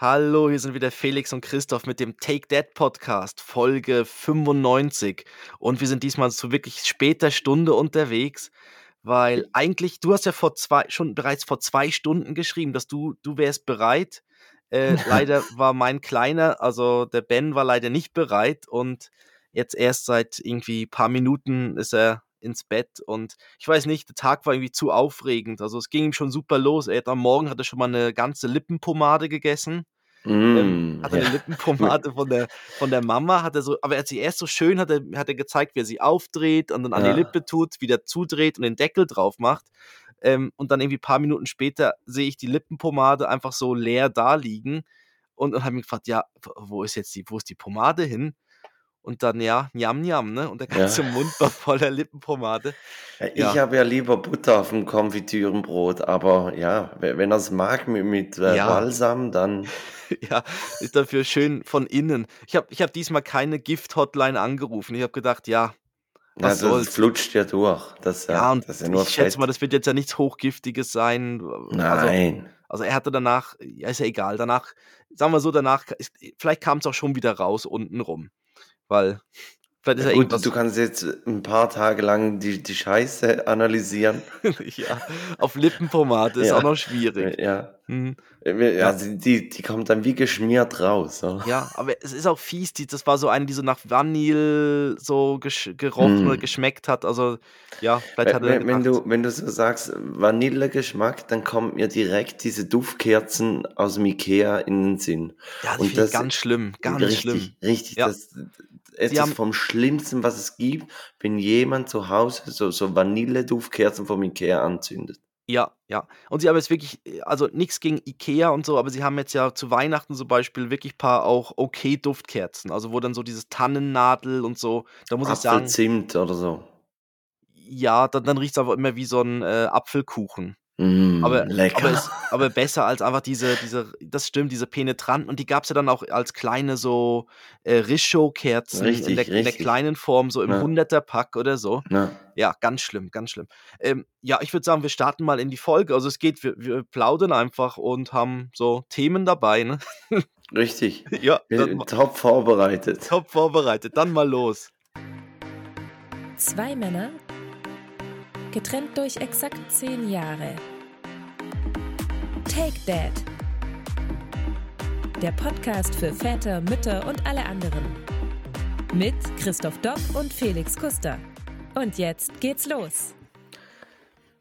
Hallo, hier sind wieder Felix und Christoph mit dem Take That Podcast, Folge 95. Und wir sind diesmal zu wirklich später Stunde unterwegs, weil eigentlich, du hast ja vor zwei, schon bereits vor zwei Stunden geschrieben, dass du, du wärst bereit. Äh, leider war mein Kleiner, also der Ben war leider nicht bereit und jetzt erst seit irgendwie paar Minuten ist er ins Bett und ich weiß nicht, der Tag war irgendwie zu aufregend. Also es ging ihm schon super los. Er hat am Morgen hat er schon mal eine ganze Lippenpomade gegessen. Ähm, Mm, hat er ja. eine Lippenpomade von der, von der Mama, hat er so, aber er hat sie erst so schön, hat er, hat er gezeigt, wie er sie aufdreht und dann an die Ja. Lippe tut, wieder zudreht und den Deckel drauf macht. Ähm, und dann irgendwie ein paar Minuten später sehe ich die Lippenpomade einfach so leer da liegen und, und habe mich gefragt, ja, wo ist jetzt die, wo ist die Pomade hin? Und dann, ja, njam, njam, ne? Und der Ja. ganze Mund war voller Lippenpomade. Ich Ja. habe ja lieber Butter auf dem Konfitürenbrot, aber ja, we- wenn er es mag mit, mit äh, Ja. Balsam, dann Ja, ist dafür schön von innen. Ich habe ich hab diesmal keine Gift-Hotline angerufen. Ich habe gedacht, ja, was das soll's. flutscht ja durch. Das, ja, Ja, und das ist ja nur ich schätze mal, das wird jetzt ja nichts Hochgiftiges sein. Also, Nein. also er hatte danach, ja, ist ja egal, danach, sagen wir so, danach, vielleicht kam es auch schon wieder raus unten rum. Weil, vielleicht ist Ja, ja gut, du kannst jetzt ein paar Tage lang die, die Scheiße analysieren. ja, auf Lippenpomade ist Ja. auch noch schwierig. Ja, Hm. ja Ja. die, die, die kommt dann wie geschmiert raus. Oder? Ja, aber es ist auch fies, die, das war so eine, die so nach Vanille so gerochen oder Mm. geschmeckt hat. Also, ja, vielleicht hat Wenn, er wenn, wenn, gedacht, du, wenn du so sagst, Vanillegeschmack, dann kommt mir direkt diese Duftkerzen aus dem Ikea in den Sinn. ja, Und finde ich das ganz schlimm, ganz richtig, schlimm. richtig, Ja. das es ist vom Schlimmsten, was es gibt, wenn jemand zu Hause so, so Vanilleduftkerzen vom Ikea anzündet. ja, ja. Und sie haben jetzt wirklich, äh, also nichts gegen Ikea und so, aber sie haben jetzt ja zu Weihnachten zum Beispiel wirklich paar auch okay Duftkerzen. Also wo dann so dieses Tannennadel und so, da muss ich sagen, Apfelzimt oder so. ja, dann, dann riecht es aber immer wie so ein äh, Apfelkuchen. Mm, Aber, aber, ist, aber besser als einfach diese, diese, das stimmt, diese penetranten. Und die gab es ja dann auch als kleine so äh, Richow-Kerzen in in der kleinen Form, so im Ja. 100er-Pack oder so. Na, Ja, ganz schlimm, ganz schlimm. Ähm, ja, ich würde sagen, wir starten mal in die Folge. Also es geht, wir, wir plaudern einfach und haben so Themen dabei, ne? richtig. ja, top vorbereitet. top vorbereitet. Dann mal los. Zwei Männer, getrennt durch exakt zehn Jahre. Take Dad. Der Podcast für Väter, Mütter und alle anderen. Mit Christoph Dopp und Felix Kuster. Und jetzt geht's los.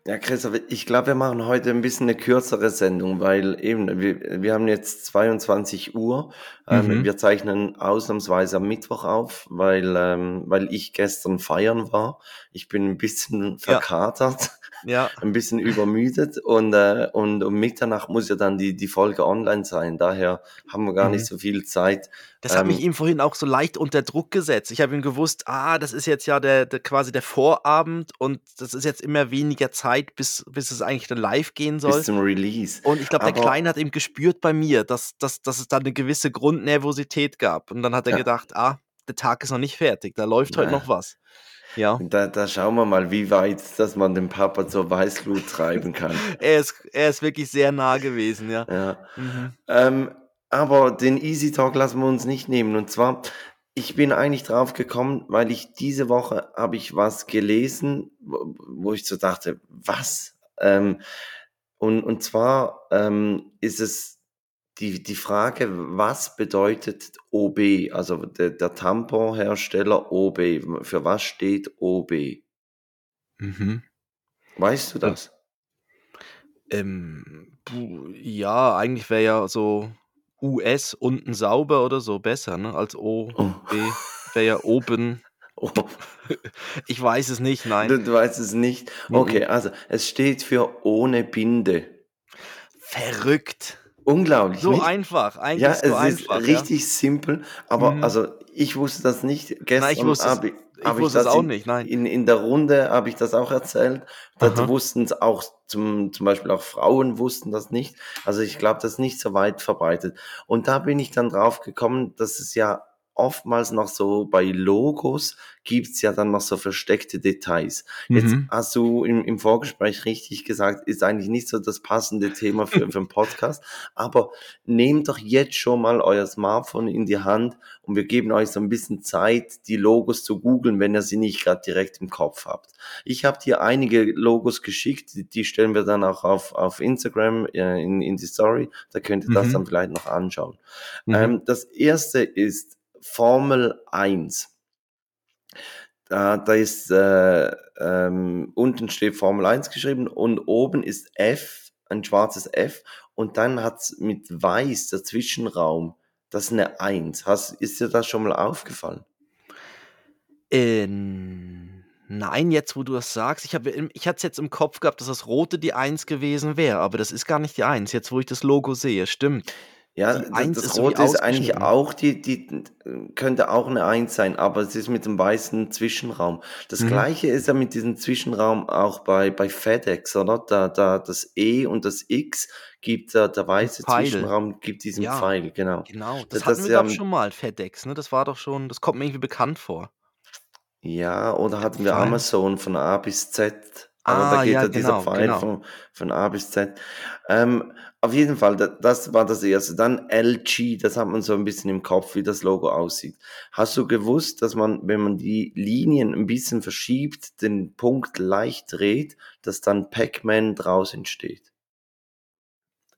Ja, Christoph, ich glaube, wir machen heute ein bisschen eine kürzere Sendung, weil eben, wir, wir haben jetzt 22 Uhr. Ähm, Mhm. wir zeichnen ausnahmsweise am Mittwoch auf, weil, ähm, weil ich gestern feiern war. Ich bin ein bisschen verkatert, Ja, ein bisschen übermüdet und, äh, und um Mitternacht muss ja dann die, die Folge online sein. Daher haben wir gar Mhm. nicht so viel Zeit. das hat mich Ähm, ihm vorhin auch so leicht unter Druck gesetzt. Ich habe ihm gewusst, ah, das ist jetzt ja der, der quasi der Vorabend und das ist jetzt immer weniger Zeit, bis, bis es eigentlich dann live gehen soll. bis zum Release. Und ich glaube, der Kleine hat eben gespürt bei mir, dass, dass, dass es da eine gewisse Grundnervosität gab. Und dann hat er Ja. gedacht, ah, der Tag ist noch nicht fertig, da läuft heute Nee. noch was. Ja. Da, da schauen wir mal, wie weit, dass man den Papa zur Weißglut treiben kann. Er ist, er ist wirklich sehr nah gewesen, ja. Ja. Mhm. Ähm, aber den Easy Talk lassen wir uns nicht nehmen. Und zwar, ich bin eigentlich drauf gekommen, weil ich diese Woche habe ich was gelesen, wo, wo ich so dachte, was? Ähm, und, und zwar ähm, ist es die, die Frage, was bedeutet OB? Also der, der Tamponhersteller OB. Für was steht OB? Mhm. Weißt du das? Ähm, ja, eigentlich wäre ja so US unten sauber oder so besser, ne? Als O, Oh. B. Wäre ja oben. Oh. Ich weiß es nicht, nein. Du, du weißt es nicht. Mhm. Okay, also es steht für ohne Binde. Verrückt. Unglaublich. So nicht? einfach. Eigentlich Ja, so es einfach. ist ja. richtig simpel, aber Mhm. also ich wusste das nicht. Gestern ich wusste es- hab ich, ich hab wusste es das auch in, nicht, nein. In, in der Runde habe ich das auch erzählt. Da Aha. wussten es auch zum, zum Beispiel auch Frauen wussten das nicht. Also ich glaube, das ist nicht so weit verbreitet. Und da bin ich dann drauf gekommen, dass es ja oftmals noch so bei Logos gibt's ja dann noch so versteckte Details. Jetzt Mhm. hast du im, im Vorgespräch richtig gesagt, ist eigentlich nicht so das passende Thema für, für einen Podcast, aber nehmt doch jetzt schon mal euer Smartphone in die Hand und wir geben euch so ein bisschen Zeit, die Logos zu googeln, wenn ihr sie nicht gerade direkt im Kopf habt. Ich habe dir einige Logos geschickt, die, die stellen wir dann auch auf, auf Instagram äh, in, in die Story, da könnt ihr das Mhm. dann vielleicht noch anschauen. Mhm. Ähm, das erste ist Formel 1. Da, da ist äh, ähm, unten steht Formel 1 geschrieben und oben ist F, ein schwarzes F und dann hat's mit weiß der Zwischenraum, das ist eine 1. Hast, ist dir das schon mal aufgefallen? Äh, nein, jetzt wo du das sagst, ich habe im ich hatte es jetzt im Kopf gehabt, dass das Rote die 1 gewesen wäre, aber das ist gar nicht die 1, jetzt wo ich das Logo sehe, stimmt. Ja, Die das, 1 das ist Rote ist eigentlich auch die, die könnte auch eine 1 sein, aber es ist mit dem weißen Zwischenraum. Das Mhm. gleiche ist ja mit diesem Zwischenraum auch bei, bei FedEx, oder? Da, da das E und das X gibt da, der weiße Pfeil. Zwischenraum gibt diesen Ja, Pfeil, genau. genau. Da- Das hatten das wir, ja ich, schon mal, FedEx, ne? Das war doch schon das kommt mir irgendwie bekannt vor. Ja, oder hatten wir. Amazon von A bis Z. Ah, da geht ja, ja dieser genau, Pfeil genau. von, von A bis Z. Ähm, auf jeden Fall, da- das war das erste. Dann LG, das hat man so ein bisschen im Kopf, wie das Logo aussieht. Hast du gewusst, dass man, wenn man die Linien ein bisschen verschiebt, den Punkt leicht dreht, dass dann Pac-Man draus entsteht?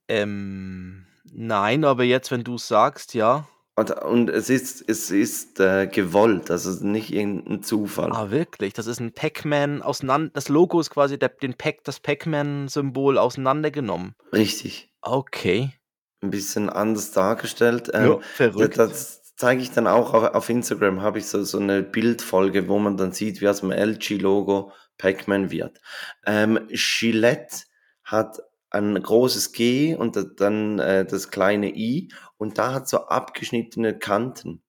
Ähm, nein, aber jetzt, wenn du's sagst, ja. Und, und es ist, es ist äh, gewollt, also nicht irgendein Zufall. Ah, wirklich? Das ist ein Pac-Man auseinander das Logo ist quasi der den Pac das Pac-Man-Symbol auseinandergenommen. Richtig. Okay. Ein bisschen anders dargestellt. Ja, Ähm, Da- verrückt. Das zeige ich dann auch auf, auf Instagram, habe ich so, so eine Bildfolge, wo man dann sieht, wie aus dem LG-Logo Pac-Man wird. Ähm, Gillette hat ein großes G und da- dann äh, das kleine I und da hat so abgeschnittene Kanten.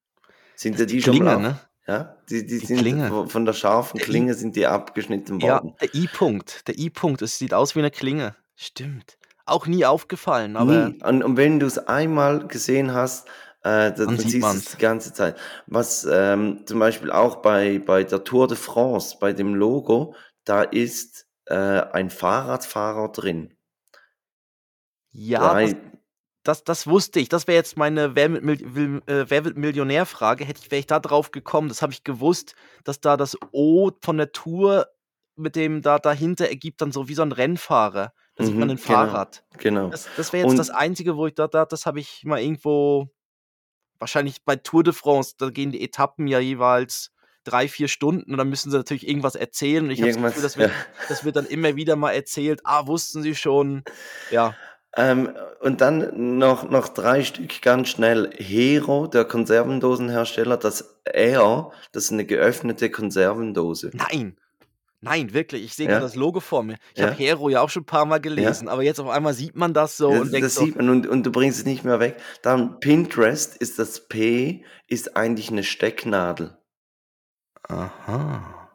Sind ja Die die schon Klinge, auf? ne? Ja, die, die Die sind Klinge. von der scharfen I Klinge sind die abgeschnitten Ja, worden. der I-Punkt. Der I-Punkt, es sieht aus wie 'ne Klinge. Stimmt. Auch nie aufgefallen, aber Nie. Und, und wenn du es einmal gesehen hast, äh, dann, siehst du es die ganze Zeit. Was ähm, zum Beispiel auch bei, bei der Tour de France, bei dem Logo, da ist äh, ein Fahrradfahrer drin. ja, Drei, das das wusste ich. Das wäre jetzt meine Wer will äh, Wer wird Millionär-Frage. Hätte ich wäre ich da drauf gekommen. Das habe ich gewusst, dass da das O von der Tour mit dem da dahinter ergibt dann so wie so 'n Rennfahrer. Da sieht man mhm, 'n genau, Fahrrad. genau. Das das wäre jetzt das Und Einzige, wo ich da da das habe ich mal irgendwo wahrscheinlich bei Tour de France, da gehen die Etappen ja jeweils 3, 4 Stunden und dann müssen sie natürlich irgendwas erzählen und ich habe das Gefühl, irgendwas, das ja. wird das wird dann immer wieder mal erzählt: „Ah, wussten Sie schon?“ Ja. Ähm, und dann noch, noch drei Stück ganz schnell. Hero, der Konservendosenhersteller, das R, das ist eine geöffnete Konservendose. Nein. Nein, wirklich. Ich sehe Ja, das Logo vor mir. Ich habe ja, Hero ja auch schon 'n paarmal ja. gelesen, aber jetzt auf einmal sieht man das so Das, und denkt das so sieht man und, und du bringst es nicht mehr weg. Dann Pinterest ist das P, ist eigentlich eine Stecknadel. Aha.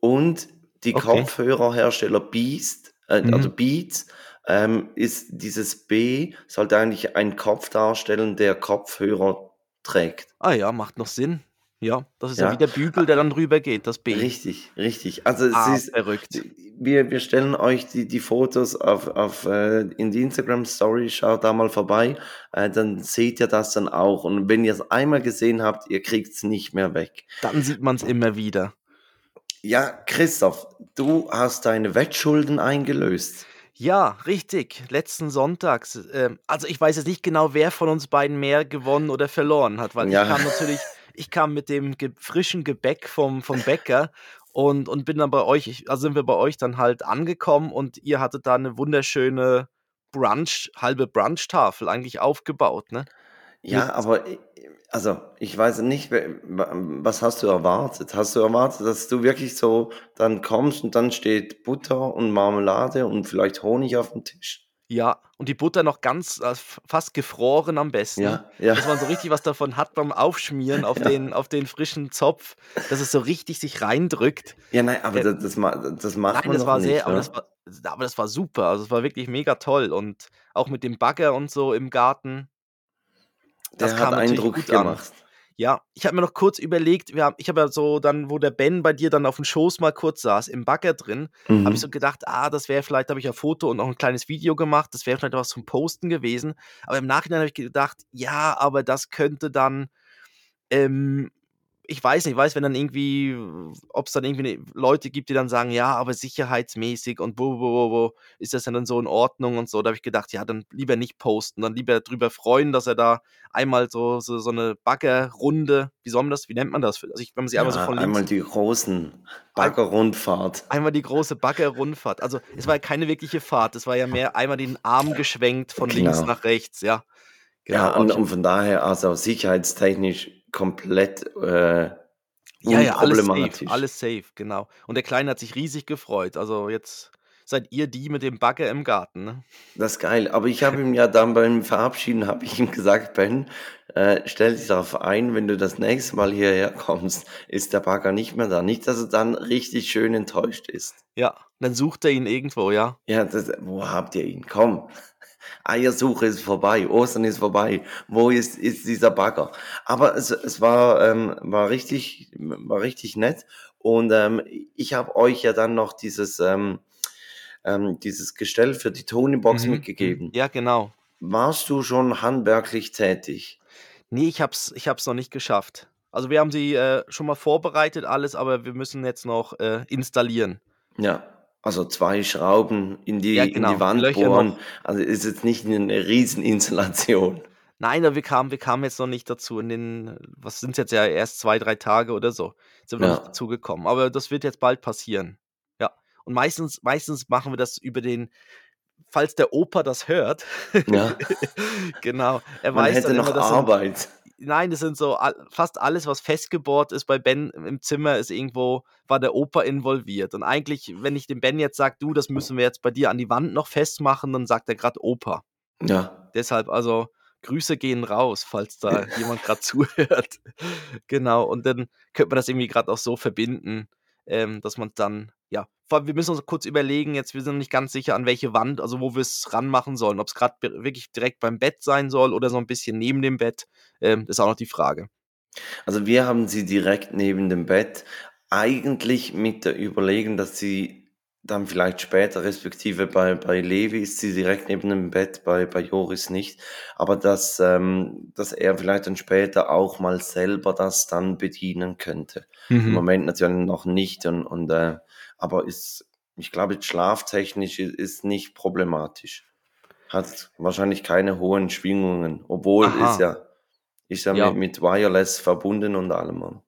Und die Okay. Kopfhörerhersteller Beast, äh, also Mhm. Beats, ähm, ist dieses B, sollte eigentlich einen Kopf darstellen, der Kopfhörer trägt. Ah ja, macht noch Sinn. Ja, das ist ja wie Ja, der Bügel, der dann drüber geht, das B. richtig, richtig. Also es Ah, ist, verrückt. wir, wir stellen euch die, die Fotos auf, auf, äh, in die Instagram Story, schaut da mal vorbei, äh, dann seht ihr das dann auch. Und wenn ihr es einmal gesehen habt, ihr kriegt es nicht mehr weg. Dann sieht man's immer wieder. Ja, Christoph, du hast deine Wettschulden eingelöst. Ja, richtig. Letzten Sonntags. Ähm, also ich weiß jetzt nicht genau, wer von uns beiden mehr gewonnen oder verloren hat, weil ich Ja, kam natürlich ich kam mit dem ge frischen Gebäck vom vom Bäcker und und bin dann bei euch ich also sind wir bei euch dann halt angekommen und ihr hattet da 'ne wunderschöne Brunch halbe Brunchtafel eigentlich aufgebaut, ne? Ja, aber also ich weiß nicht, was hast du erwartet? Hast du erwartet, dass du wirklich so dann kommst und dann steht Butter und Marmelade und vielleicht Honig auf dem Tisch? Ja, und die Butter noch ganz äh, fast gefroren am besten, Ja, ja, dass man so richtig was davon hat beim Aufschmieren auf ja. den auf den frischen Zopf, dass es so richtig sich reindrückt. Ja, nein, aber Äh, das, das, das macht nein, man das war sehr nicht, aber das war aber das war super. Also, es war wirklich mega toll und auch mit dem Bagger und so im Garten, das Der hat kam natürlich Eindruck gut an. gemacht. Ja, ich habe mir noch kurz überlegt, wir haben, ich habe ja so dann, wo der Ben bei dir dann auf dem Schoß mal kurz saß, im Bagger drin, mhm. habe ich so gedacht, ah, das wäre vielleicht, habe ich ein Foto und auch ein kleines Video gemacht, das wäre vielleicht was zum Posten gewesen. Aber im Nachhinein habe ich gedacht, ja, aber das könnte dann ähm, ich weiß nicht, weiß, wenn dann irgendwie, ob es dann irgendwie ne, Leute gibt, die dann sagen, ja, aber sicherheitsmäßig und wo, wo, wo, wo ist das denn dann so in Ordnung und so. Da habe ich gedacht, ja, dann lieber nicht posten, dann lieber drüber freuen, dass er da einmal so, so, so eine Baggerrunde, wie soll man das, wie nennt man das? Also ich, wenn man sie ja, einmal so von links, Einmal die großen Baggerrundfahrt. Einmal die große Baggerrundfahrt. Also es war ja keine wirkliche Fahrt, es war ja mehr einmal den Arm geschwenkt von genau. links nach rechts, ja. Genau. Ja, und, und von daher, also sicherheitstechnisch komplett äh, ja, ja, alles safe, alles safe, genau. Und der Kleine hat sich riesig gefreut. Also jetzt seid ihr die mit dem Bagger im Garten. Ne? Das ist geil. Aber ich habe ihm ja dann beim Verabschieden, habe ich ihm gesagt, Ben, äh, stell dich darauf ein, wenn du das nächste Mal hierher kommst, ist der Bagger nicht mehr da. Nicht, dass er dann richtig schön enttäuscht ist. Ja, dann sucht er ihn irgendwo, ja. Ja, das, wo habt ihr ihn? Komm. Eiersuche ist vorbei, Ostern ist vorbei. Wo ist, ist dieser Bagger? Aber es, es war, ähm, war, richtig, war richtig nett. Und ähm, ich habe euch ja dann noch dieses, ähm, ähm, dieses Gestell für die Tonybox mhm. mitgegeben. Ja, genau. Warst du schon handwerklich tätig? Nee, ich hab's, ich hab's noch nicht geschafft. Also wir haben sie äh, schon mal vorbereitet, alles, aber wir müssen jetzt noch äh, installieren. Ja, also zwei Schrauben in die, ja, genau. in die Wand Löcher bohren. Noch. Also ist jetzt nicht eine Rieseninstallation. Nein, aber wir kamen, wir kamen jetzt noch nicht dazu. In den, was sind jetzt ja erst zwei, drei Tage oder so, sind wir ja. noch nicht dazu gekommen. Aber das wird jetzt bald passieren. Ja. Und meistens, meistens machen wir das über den, falls der Opa das hört. Ja. genau. Er Man weiß hätte noch Arbeit. Sind, nein, das sind so fast alles, was festgebohrt ist bei Ben im Zimmer, ist irgendwo, war der Opa involviert. Und eigentlich, wenn ich dem Ben jetzt sage, du, das müssen wir jetzt bei dir an die Wand noch festmachen, dann sagt er gerade Opa. Ja. Deshalb, also Grüße gehen raus, falls da jemand gerade zuhört. genau, und dann könnte man das irgendwie gerade auch so verbinden, ähm, dass man dann, wir müssen uns kurz überlegen, jetzt, wir sind nicht ganz sicher, an welche Wand, also wo wir es ranmachen sollen. Ob es gerade wirklich direkt beim Bett sein soll oder so ein bisschen neben dem Bett, ähm, ist auch noch die Frage. Also wir haben sie direkt neben dem Bett, eigentlich mit der Überlegung, dass sie dann vielleicht später, respektive bei, bei Levi ist sie direkt neben dem Bett, bei, bei Joris nicht. Aber dass, ähm, dass er vielleicht dann später auch mal selber das dann bedienen könnte. Mhm. Im Moment natürlich noch nicht. Und, und äh, aber ist, ich glaube, schlaftechnisch ist, nicht problematisch. Hat wahrscheinlich keine hohen Schwingungen, obwohl Aha. ist ja, ist ja, ja. Mit, mit Wireless verbunden und allem.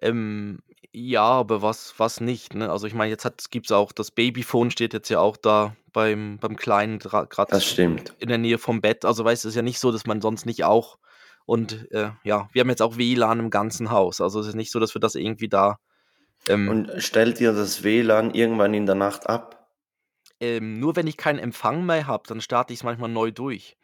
Ähm, ja, aber was, was nicht, ne? Also ich meine, jetzt gibt es auch, das Babyphone steht jetzt ja auch da beim, beim Kleinen gerade Das stimmt. in der Nähe vom Bett. Also weißt du, es ist ja nicht so, dass man sonst nicht auch. Und äh, ja, wir haben jetzt auch WLAN im ganzen Haus. Also es ist nicht so, dass wir das irgendwie da. Ähm, Und stellt ihr das WLAN irgendwann in der Nacht ab? ähm, nur wenn ich keinen Empfang mehr habe, dann starte ich es manchmal neu durch.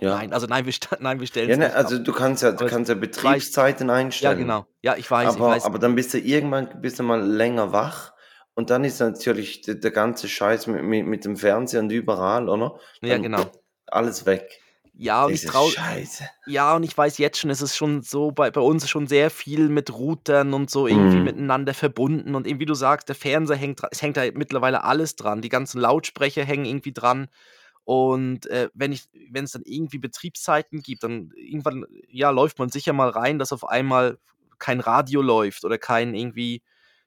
Ja. Nein, also nein, wir, nein, wir stellen ja, ne, Also ab. du kannst ja, du kannst ja Betriebszeiten einstellen. Ja, genau. Ja, ich weiß, aber, ich weiß. Aber dann bist du irgendwann bist du mal länger wach und dann ist natürlich der, der ganze Scheiß mit, mit, mit, dem Fernseher und überall, oder? Dann ja, genau. Alles weg. Ja, und ich trau Ja, und ich weiß jetzt schon, es ist schon so, bei, bei uns schon sehr viel mit Routern und so irgendwie mm. miteinander verbunden. Und eben, wie du sagst, der Fernseher hängt dran, es hängt da mittlerweile alles dran. Die ganzen Lautsprecher hängen irgendwie dran. Und äh, wenn ich, wenn es dann irgendwie Betriebszeiten gibt, dann irgendwann, ja, läuft man sicher mal rein, dass auf einmal kein Radio läuft oder kein irgendwie,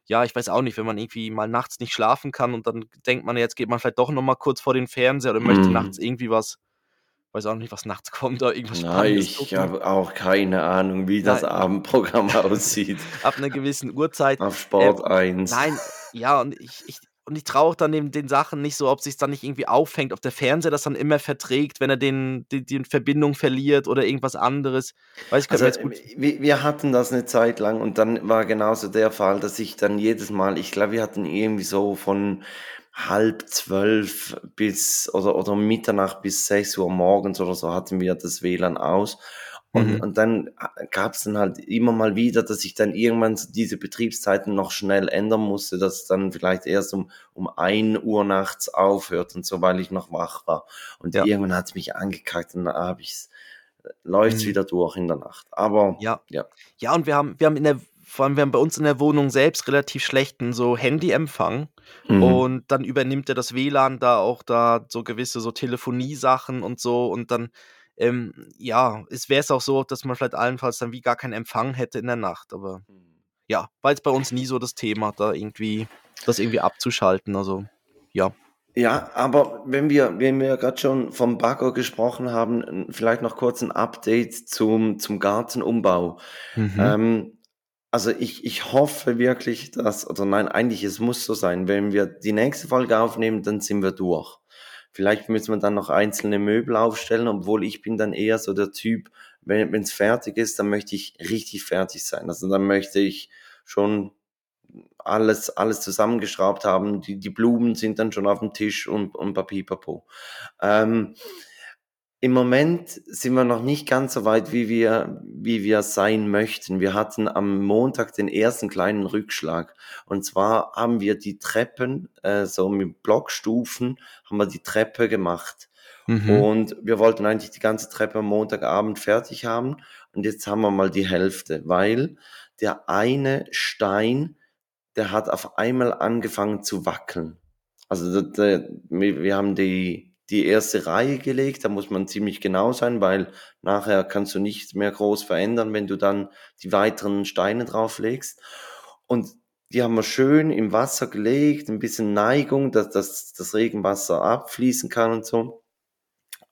ja, ich weiß auch nicht, wenn man irgendwie mal nachts nicht schlafen kann und dann denkt man, jetzt geht man vielleicht doch nochmal kurz vor den Fernseher oder mm. möchte nachts mhm. irgendwie was, weiß auch nicht, was nachts kommt oder irgendwas Nein, ich habe auch keine Ahnung, wie das nein. Abendprogramm aussieht. Ab einer gewissen Uhrzeit. Auf Sport ähm, 1. Nein, ja, und ich, ich, und ich traue dann den, den Sachen nicht so, ob sich dann nicht irgendwie auffängt, ob der Fernseher das dann immer verträgt, wenn er den, die, die Verbindung verliert oder irgendwas anderes. Weiß ich, also, jetzt gut wir, wir hatten das eine Zeit lang und dann war genauso der Fall, dass ich dann jedes Mal, ich glaube, wir hatten irgendwie so von halb zwölf bis oder, oder Mitternacht bis sechs Uhr morgens oder so hatten wir das WLAN aus. Und, mhm. und dann gab es dann halt immer mal wieder, dass ich dann irgendwann diese Betriebszeiten noch schnell ändern musste, dass es dann vielleicht erst um, um ein Uhr nachts aufhört und so, weil ich noch wach war. Und ja. irgendwann hat es mich angekackt und dann habe ich es läuft's Mhm. wieder durch in der Nacht. Aber Ja. ja. Ja, und wir haben wir haben in der vor allem wir haben bei uns in der Wohnung selbst relativ schlechten so Handyempfang Mhm. und dann übernimmt ja das WLAN da auch da so gewisse so Telefoniesachen und so und dann, ähm, ja, es wäre es auch so, dass man vielleicht allenfalls dann wie gar keinen Empfang hätte in der Nacht, aber ja, war jetzt bei uns nie so das Thema, da irgendwie das irgendwie abzuschalten, also ja. Ja, aber wenn wir, wenn wir gerade schon vom Bagger gesprochen haben, vielleicht noch kurz ein Update zum, zum Gartenumbau. Mhm. Ähm, also ich, ich hoffe wirklich, dass, oder nein, eigentlich es muss so sein, wenn wir die nächste Folge aufnehmen, dann sind wir durch. Vielleicht müssen wir dann noch einzelne Möbel aufstellen, obwohl ich bin dann eher so der Typ, wenn es fertig ist, dann möchte ich richtig fertig sein. Also dann möchte ich schon alles, alles zusammengeschraubt haben. Die, die Blumen sind dann schon auf dem Tisch und, und Papipapo. Ähm, Im Moment sind wir noch nicht ganz so weit, wie wir, wie wir sein möchten. Wir hatten am Montag den ersten kleinen Rückschlag. Und zwar haben wir die Treppen, äh, so mit Blockstufen, haben wir die Treppe gemacht. Mhm. Und wir wollten eigentlich die ganze Treppe am Montagabend fertig haben. Und jetzt haben wir mal die Hälfte, weil der eine Stein, der hat auf einmal angefangen zu wackeln. Also der, der, wir wir haben die, die erste Reihe gelegt, da muss man ziemlich genau sein, weil nachher kannst du nicht mehr groß verändern, wenn du dann die weiteren Steine drauflegst. Und die haben wir schön im Wasser gelegt, ein bisschen Neigung, dass, dass das Regenwasser abfließen kann und so.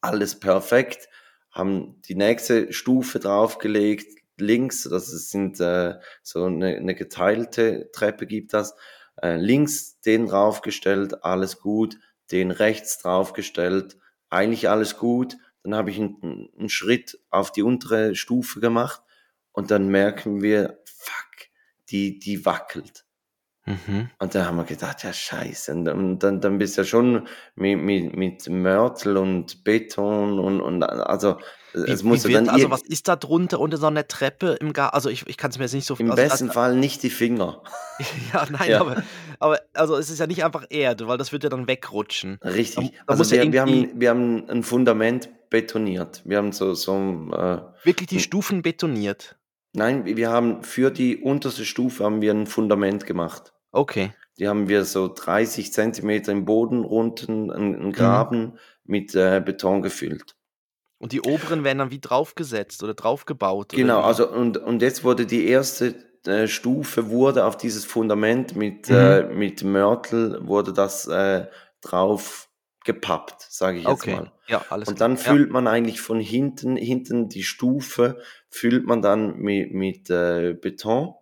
Alles perfekt. Haben die nächste Stufe draufgelegt, links, das sind äh, so eine, eine geteilte Treppe gibt das, äh, links den draufgestellt, alles gut, den rechts draufgestellt, eigentlich alles gut. Dann habe ich einen, einen Schritt auf die untere Stufe gemacht und dann merken wir, fuck, die, die wackelt. Mhm. Und dann haben wir gedacht, ja scheiße. Und, und dann, dann bist du ja schon mit, mit, mit Mörtel und Beton und, und also es muss dann also was ist da drunter unter so einer Treppe im Garten? Also ich, ich kann es mir jetzt nicht so im also besten das, Fall nicht die Finger. Ja, nein, Ja. aber, aber also es ist ja nicht einfach Erde, weil das wird ja dann wegrutschen. Da, Richtig. da Also muss ja wir, wir, haben, wir haben ein Fundament betoniert. Wir haben so, so äh, wirklich die Stufen betoniert. nein, wir haben für die unterste Stufe haben wir ein Fundament gemacht. Okay. Die haben wir so 30 Zentimeter im Boden unten, einen, Mhm. Graben mit äh, Beton gefüllt. Und die oberen werden dann wie draufgesetzt oder draufgebaut. Oder Genau, wie? also und, und jetzt wurde die erste äh, Stufe wurde auf dieses Fundament mit, Mhm. äh, mit Mörtel wurde das äh, drauf gepappt, sage ich jetzt Okay. mal. Ja, alles Und klar. dann Ja. füllt man eigentlich von hinten, hinten die Stufe, füllt man dann mit, mit äh, Beton,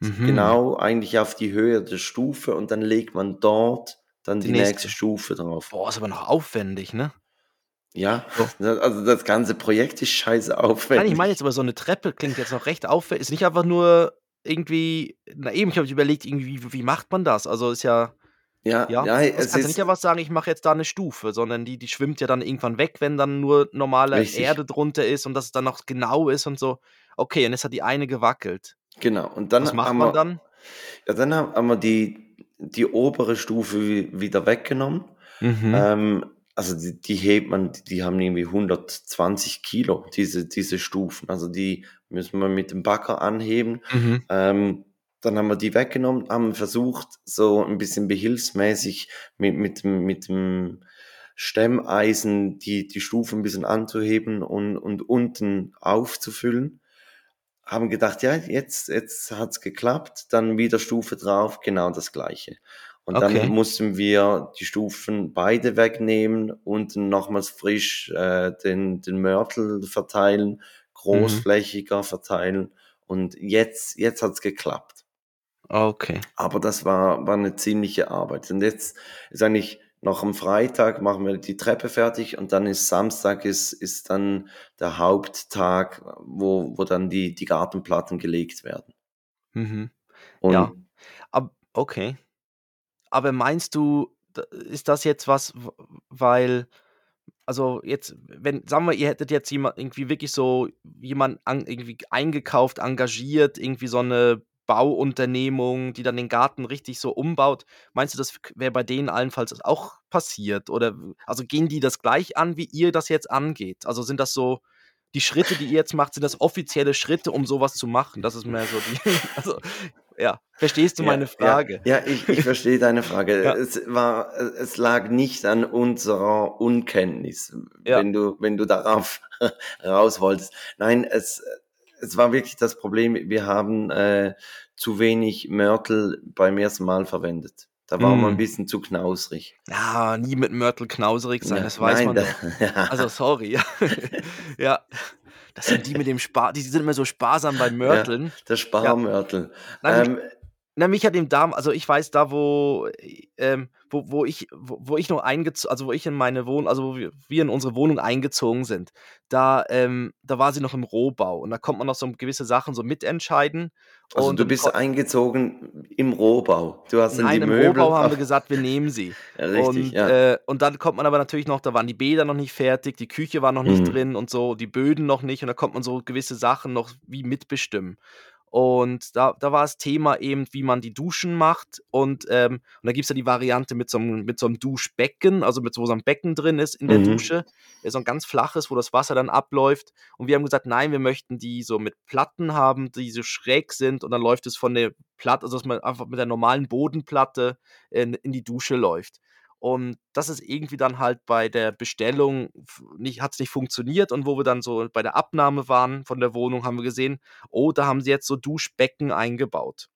Mhm. genau eigentlich auf die Höhe der Stufe und dann legt man dort dann Die die, nächste. nächste Stufe drauf. Boah, ist aber noch aufwendig, ne? Ja, So. also das ganze Projekt ist scheiße Nein, ich aufwendig. meine jetzt aber so eine Treppe klingt jetzt noch recht aufwendig. Ist nicht einfach nur irgendwie, na eben, ich habe überlegt, irgendwie, wie, macht man das? Also ist ja, Ja, ja, ja, also es kannst nicht ist einfach sagen, ich mache jetzt da eine Stufe, sondern die, die schwimmt ja dann irgendwann weg, wenn dann nur normale richtig. Erde drunter ist und dass es dann noch genau ist und so. Okay, und jetzt hat die eine gewackelt. Genau. Und dann Was macht haben man wir, dann? ja, dann haben wir die, die obere Stufe wi- wieder weggenommen. Mhm. Ähm, also die, die hebt man, die- haben irgendwie 120 Kilo, diese, diese Stufen. Also die müssen wir mit dem Bagger anheben. Mhm. Ähm, dann haben wir die weggenommen, haben versucht, so ein bisschen behilfsmäßig mit, mit, dem- mit dem Stemmeisen die, die Stufe ein bisschen anzuheben und, und unten aufzufüllen. Haben gedacht, ja, jetzt, jetzt hat's geklappt, dann wieder Stufe drauf, genau das gleiche. Und dann Okay. mussten wir die Stufen beide wegnehmen, unten nochmals frisch äh, den, den Mörtel verteilen, Mhm. großflächiger verteilen. Und jetzt, jetzt hat's geklappt. Okay. Aber das war, war eine ziemliche Arbeit. Und jetzt ist eigentlich noch am Freitag machen wir die Treppe fertig und dann ist Samstag ist, ist dann der Haupttag, wo, wo dann die, die Gartenplatten gelegt werden. Mhm. Und Ja. Ab, okay. Aber meinst du, ist das jetzt was, weil, also jetzt, wenn, sagen wir, ihr hättet jetzt jemand irgendwie wirklich so jemand an, irgendwie eingekauft, engagiert, irgendwie so eine Bauunternehmung, die dann den Garten richtig so umbaut. Meinst du, das wäre bei denen allenfalls auch passiert? Oder also gehen die das gleich an, wie ihr das jetzt angeht? Also sind das so die Schritte, die ihr jetzt macht, sind das offizielle Schritte, um sowas zu machen? Das ist mehr so die also, ja, verstehst du Ja, meine ja, Frage? ja, ich, ich verstehe deine Frage. Ja. Es war, es lag nicht an unserer Unkenntnis, Ja. wenn du, wenn du darauf raus wolltest. Nein, es, es war wirklich das Problem, wir haben äh, zu wenig Mörtel beim ersten Mal verwendet. Da wir Mm. ein bisschen zu knausrig. Ja, nie mit Mörtel knauserig sein, Ja, das weiß nein, man da- ja. Also, sorry. ja. Das sind die mit dem Spar, die sind immer so sparsam bei Mörteln. der Sparmörtel. Nein, Ähm, Na, mich hat im Darm, also ich weiß da, wo, ähm, wo, wo ich, wo, wo ich noch eingezogen, also wo ich in meine Wohnung, also wo wir, wir in unsere Wohnung eingezogen sind, da, ähm, da war sie noch im Rohbau und da kommt man noch so gewisse Sachen so mitentscheiden. also und du bist eingezogen im Rohbau. Du hast Nein, die im Möbel. Rohbau haben wir gesagt, wir nehmen sie. ja, richtig, und, ja. äh, und dann kommt man aber natürlich noch, da waren die Bäder noch nicht fertig, die Küche war noch nicht Mhm. drin und so, die Böden noch nicht und da kommt man so gewisse Sachen noch wie mitbestimmen. Und da, da war das Thema eben, wie man die Duschen macht. Und, ähm, und da gibt es ja die Variante mit so, einem, mit so einem Duschbecken, also mit so, so einem Becken drin ist in der Mhm. Dusche. So ein ganz flaches, wo das Wasser dann abläuft. Und wir haben gesagt, nein, wir möchten die so mit Platten haben, die so schräg sind. Und dann läuft es von der Platte, also dass man einfach mit der normalen Bodenplatte in, in die Dusche läuft. Und das ist irgendwie dann halt bei der Bestellung nicht, hat es nicht funktioniert. Und wo wir dann so bei der Abnahme waren von der Wohnung, haben wir gesehen, oh, da haben sie jetzt so Duschbecken eingebaut.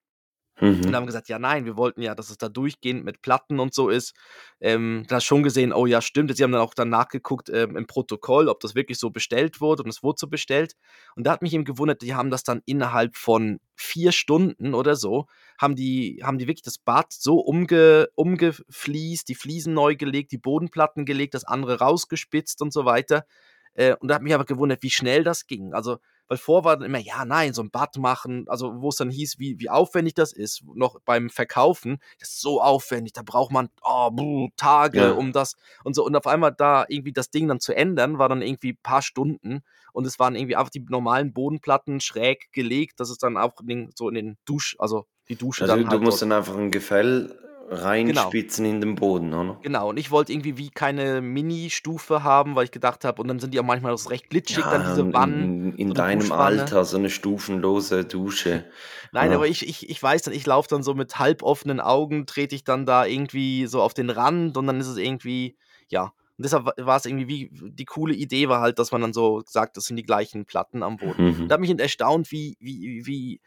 Und Mhm. da haben gesagt, ja, nein, wir wollten ja, dass es da durchgehend mit Platten und so ist. Ähm, da schon gesehen, oh ja, stimmt. Sie haben dann auch dann nachgeguckt ähm, im Protokoll, ob das wirklich so bestellt wurde und es wurde so bestellt. Und da hat mich eben gewundert, die haben das dann innerhalb von vier Stunden oder so, haben die, haben die wirklich das Bad so umge, umgefliest, die Fliesen neu gelegt, die Bodenplatten gelegt, das andere rausgespitzt und so weiter. Äh, und da hat mich aber gewundert, wie schnell das ging. Also, weil vor war dann immer, ja, nein, so ein Bad machen, also wo es dann hieß, wie, wie aufwendig das ist, noch beim Verkaufen, das ist so aufwendig, da braucht man oh, buh, Tage, Ja. um das und so. Und auf einmal da irgendwie das Ding dann zu ändern, war dann irgendwie ein paar Stunden und es waren irgendwie einfach die normalen Bodenplatten schräg gelegt, dass es dann auch so in den Dusch, also die Dusche Also dann du halt musst dort- dann einfach ein Gefäll reinspitzen in den Boden, oder? Genau, und ich wollte irgendwie wie keine Mini-Stufe haben, weil ich gedacht habe, und dann sind die auch manchmal so recht glitschig, dann diese Wannen. in, in so deinem Duschwanne. Alter so eine stufenlose Dusche. Nein, Ja. aber ich, ich, ich weiß dann, ich laufe dann so mit halboffenen Augen, trete ich dann da irgendwie so auf den Rand und dann ist es irgendwie, ja. Und deshalb wa- war es irgendwie wie, die coole Idee war halt, dass man dann so sagt, das sind die gleichen Platten am Boden. Mhm. Da hat mich erstaunt, wie, wie, wie,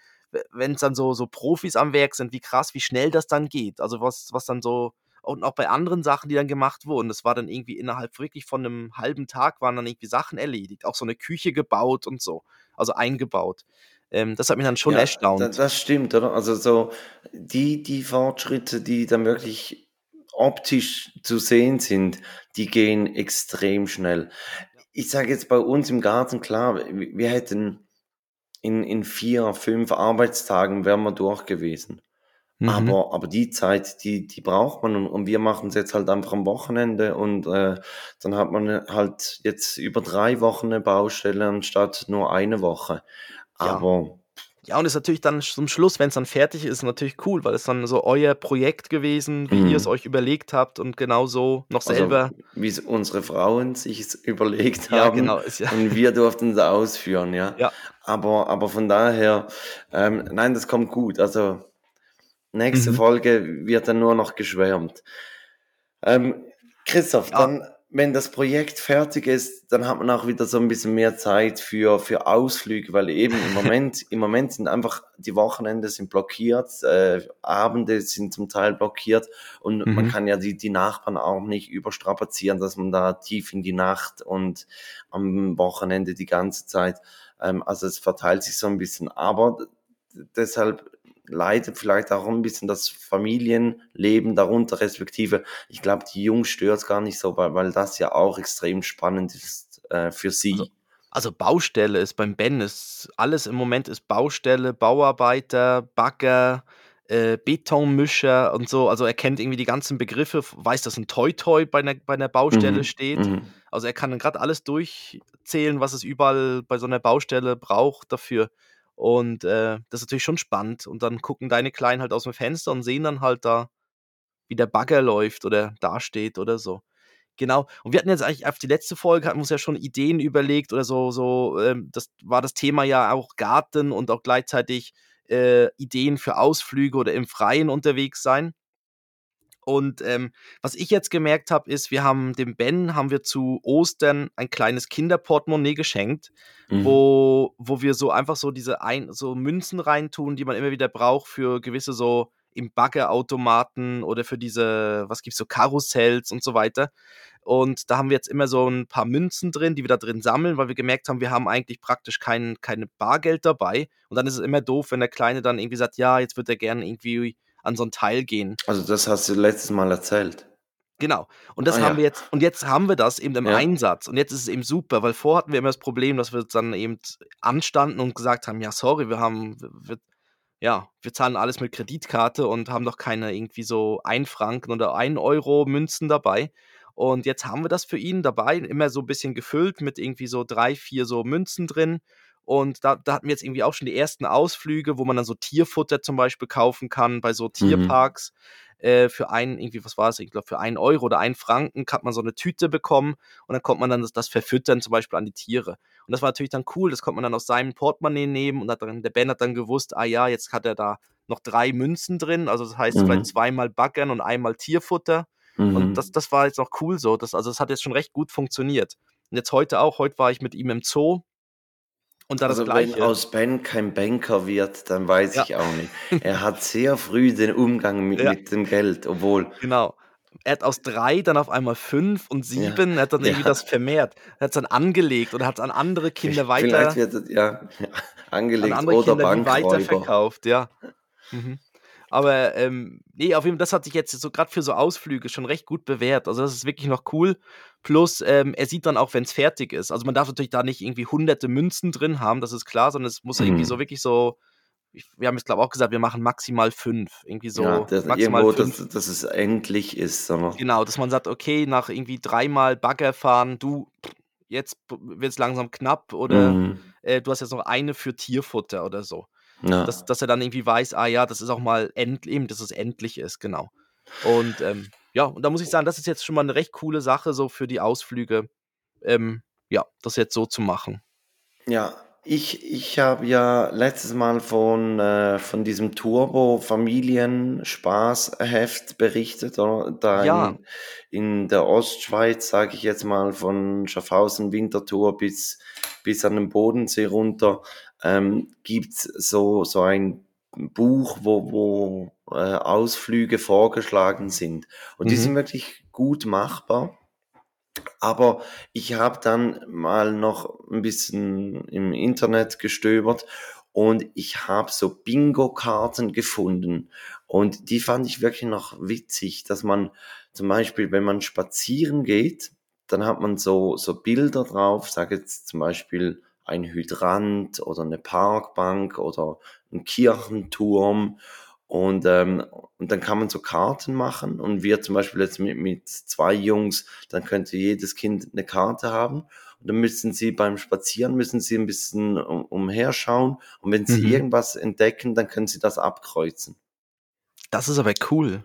wenn es dann so, so Profis am Werk sind, wie krass, wie schnell das dann geht. Also was, was dann so, und auch bei anderen Sachen, die dann gemacht wurden, das war dann irgendwie innerhalb wirklich von einem halben Tag waren dann irgendwie Sachen erledigt. Auch so eine Küche gebaut und so, also eingebaut. Ähm, das hat mich dann schon Ja, erstaunt. da- Das stimmt, oder? Also so die, die Fortschritte, die dann wirklich optisch zu sehen sind, die gehen extrem schnell. Ich sage jetzt bei uns im Garten, klar, wir hätten in, in vier, fünf Arbeitstagen wären wir durch gewesen. Mhm. Aber, aber die Zeit, die, die braucht man und, und wir machen es jetzt halt einfach am Wochenende und äh, dann hat man halt jetzt über drei Wochen eine Baustelle anstatt nur eine Woche. Aber Ja, und ist natürlich dann zum Schluss, wenn es dann fertig ist, natürlich cool, weil es dann so euer Projekt gewesen, wie Mhm. ihr es euch überlegt habt und genau so noch also, selber. wie es unsere Frauen sich es überlegt ja, haben genau. Ist ja, und wir durften es ausführen, ja. Ja. Aber, aber von daher, ähm, nein, das kommt gut. Also nächste Mhm. Folge wird dann nur noch geschwärmt. Ähm, Christoph, Ja. dann, wenn das Projekt fertig ist, dann hat man auch wieder so ein bisschen mehr Zeit für, für Ausflüge, weil eben im Moment, im Moment sind einfach die Wochenende sind blockiert, äh, Abende sind zum Teil blockiert und man Mhm. kann ja die, die Nachbarn auch nicht überstrapazieren, dass man da tief in die Nacht und am Wochenende die ganze Zeit, ähm, also es verteilt sich so ein bisschen, aber deshalb leidet vielleicht auch ein bisschen das Familienleben darunter, respektive, ich glaube, die Jungs stört es gar nicht so, weil, weil das ja auch extrem spannend ist äh, für sie. Also, also Baustelle ist beim Ben, ist alles im Moment ist Baustelle, Bauarbeiter, Bagger, äh, Betonmischer und so. Also er kennt irgendwie die ganzen Begriffe, weiß, dass ein Toi-Toi bei einer, bei einer Baustelle Mhm, steht. mhm. Also er kann gerade alles durchzählen, was es überall bei so einer Baustelle braucht dafür. Und äh, das ist natürlich schon spannend. Und dann gucken deine Kleinen halt aus dem Fenster und sehen dann halt da, wie der Bagger läuft oder dasteht oder so. Genau. Und wir hatten jetzt eigentlich auf die letzte Folge hatten wir uns ja schon Ideen überlegt oder so, so, ähm, das war das Thema ja auch Garten und auch gleichzeitig äh, Ideen für Ausflüge oder im Freien unterwegs sein. Und ähm, was ich jetzt gemerkt habe, ist, wir haben dem Ben haben wir zu Ostern ein kleines Kinderportemonnaie geschenkt, Mhm. wo, wo wir so einfach so diese ein, so Münzen reintun, die man immer wieder braucht für gewisse so im Baggerautomaten oder für diese, was gibt's so, Karussells und so weiter. Und da haben wir jetzt immer so ein paar Münzen drin, die wir da drin sammeln, weil wir gemerkt haben, wir haben eigentlich praktisch kein, kein Bargeld dabei. Und dann ist es immer doof, wenn der Kleine dann irgendwie sagt, ja, jetzt wird er gerne irgendwie an so ein Teil gehen. Also das hast du letztes Mal erzählt. Genau. Und das Ah, haben ja. wir jetzt, und jetzt haben wir das eben im Ja. Einsatz. Und jetzt ist es eben super, weil vorher hatten wir immer das Problem, dass wir dann eben anstanden und gesagt haben, ja, sorry, wir haben, wir, ja, wir zahlen alles mit Kreditkarte und haben doch keine irgendwie so 1 Franken oder 1 Euro Münzen dabei. Und jetzt haben wir das für ihn dabei, immer so ein bisschen gefüllt mit irgendwie so 3, 4 so Münzen drin. Und da, da hatten wir jetzt irgendwie auch schon die ersten Ausflüge, wo man dann so Tierfutter zum Beispiel kaufen kann bei so Tierparks. Äh, für einen, irgendwie, was war es? Ich glaube, für 1 Euro oder 1 Franken hat man so eine Tüte bekommen und dann konnte man dann das, das verfüttern, zum Beispiel an die Tiere. Und das war natürlich dann cool, das konnte man dann aus seinem Portemonnaie nehmen und hat dann, der Ben hat dann gewusst, ah ja, jetzt hat er da noch drei Münzen drin, also das heißt Mhm. vielleicht zweimal Baggern und einmal Tierfutter. Mhm. Und das, das war jetzt auch cool so. Das, also das hat jetzt schon recht gut funktioniert. Und jetzt heute auch, heute war ich mit ihm im Zoo und da also das wenn gleiche. aus Ben kein Banker wird, dann weiß Ja. ich auch nicht. Er hat sehr früh den Umgang mit, Ja. mit dem Geld, obwohl Genau. Er hat aus drei dann auf einmal fünf und Ja. sieben, er hat dann irgendwie Ja. das vermehrt. Er hat es dann angelegt oder hat es an andere Kinder vielleicht weiter, wird es ja an angelegt andere oder Kinder Bankräuber. weiterverkauft, ja. Mhm. Aber ähm, nee, auf jeden Fall, das hat sich jetzt so gerade für so Ausflüge schon recht gut bewährt. Also das ist wirklich noch cool. Plus, ähm, er sieht dann auch, wenn es fertig ist. Also man darf natürlich da nicht irgendwie hunderte Münzen drin haben, das ist klar, sondern es muss irgendwie Mhm. so wirklich so, ich, wir haben jetzt glaube auch gesagt, wir machen maximal fünf. Irgendwie so ja, das, maximal irgendwo, fünf. dass, dass es endlich ist. Sondern, Genau, dass man sagt, okay, nach irgendwie dreimal Bagger fahren, du, jetzt wird es langsam knapp oder Mhm. äh, du hast jetzt noch eine für Tierfutter oder so. Ja. Dass, dass er dann irgendwie weiß, ah ja, das ist auch mal endlich, eben, dass es endlich ist, genau. Und ähm, ja, und da muss ich sagen, das ist jetzt schon mal eine recht coole Sache, so für die Ausflüge, ähm, ja, das jetzt so zu machen. Ja, ich, ich habe ja letztes Mal von, äh, von diesem Turbo-Familienspaß-Heft berichtet, oder? Da Ja. in, in der Ostschweiz, sage ich jetzt mal, von Schaffhausen, Winterthur bis, bis an den Bodensee runter, ähm, gibt's so, so ein Buch, wo, wo äh, Ausflüge vorgeschlagen sind. Und die Mhm. sind wirklich gut machbar. Aber ich habe dann mal noch ein bisschen im Internet gestöbert und ich habe so Bingo-Karten gefunden. Und die fand ich wirklich noch witzig, dass man zum Beispiel, wenn man spazieren geht, dann hat man so, so Bilder drauf, sage jetzt zum Beispiel ein Hydrant oder eine Parkbank oder ein Kirchenturm. Und, ähm, und dann kann man so Karten machen. Und wir zum Beispiel jetzt mit, mit zwei Jungs, dann könnte jedes Kind eine Karte haben. Und dann müssen sie beim Spazieren, müssen sie ein bisschen um, umherschauen. Und wenn sie Mhm. irgendwas entdecken, dann können sie das abkreuzen. Das ist aber cool.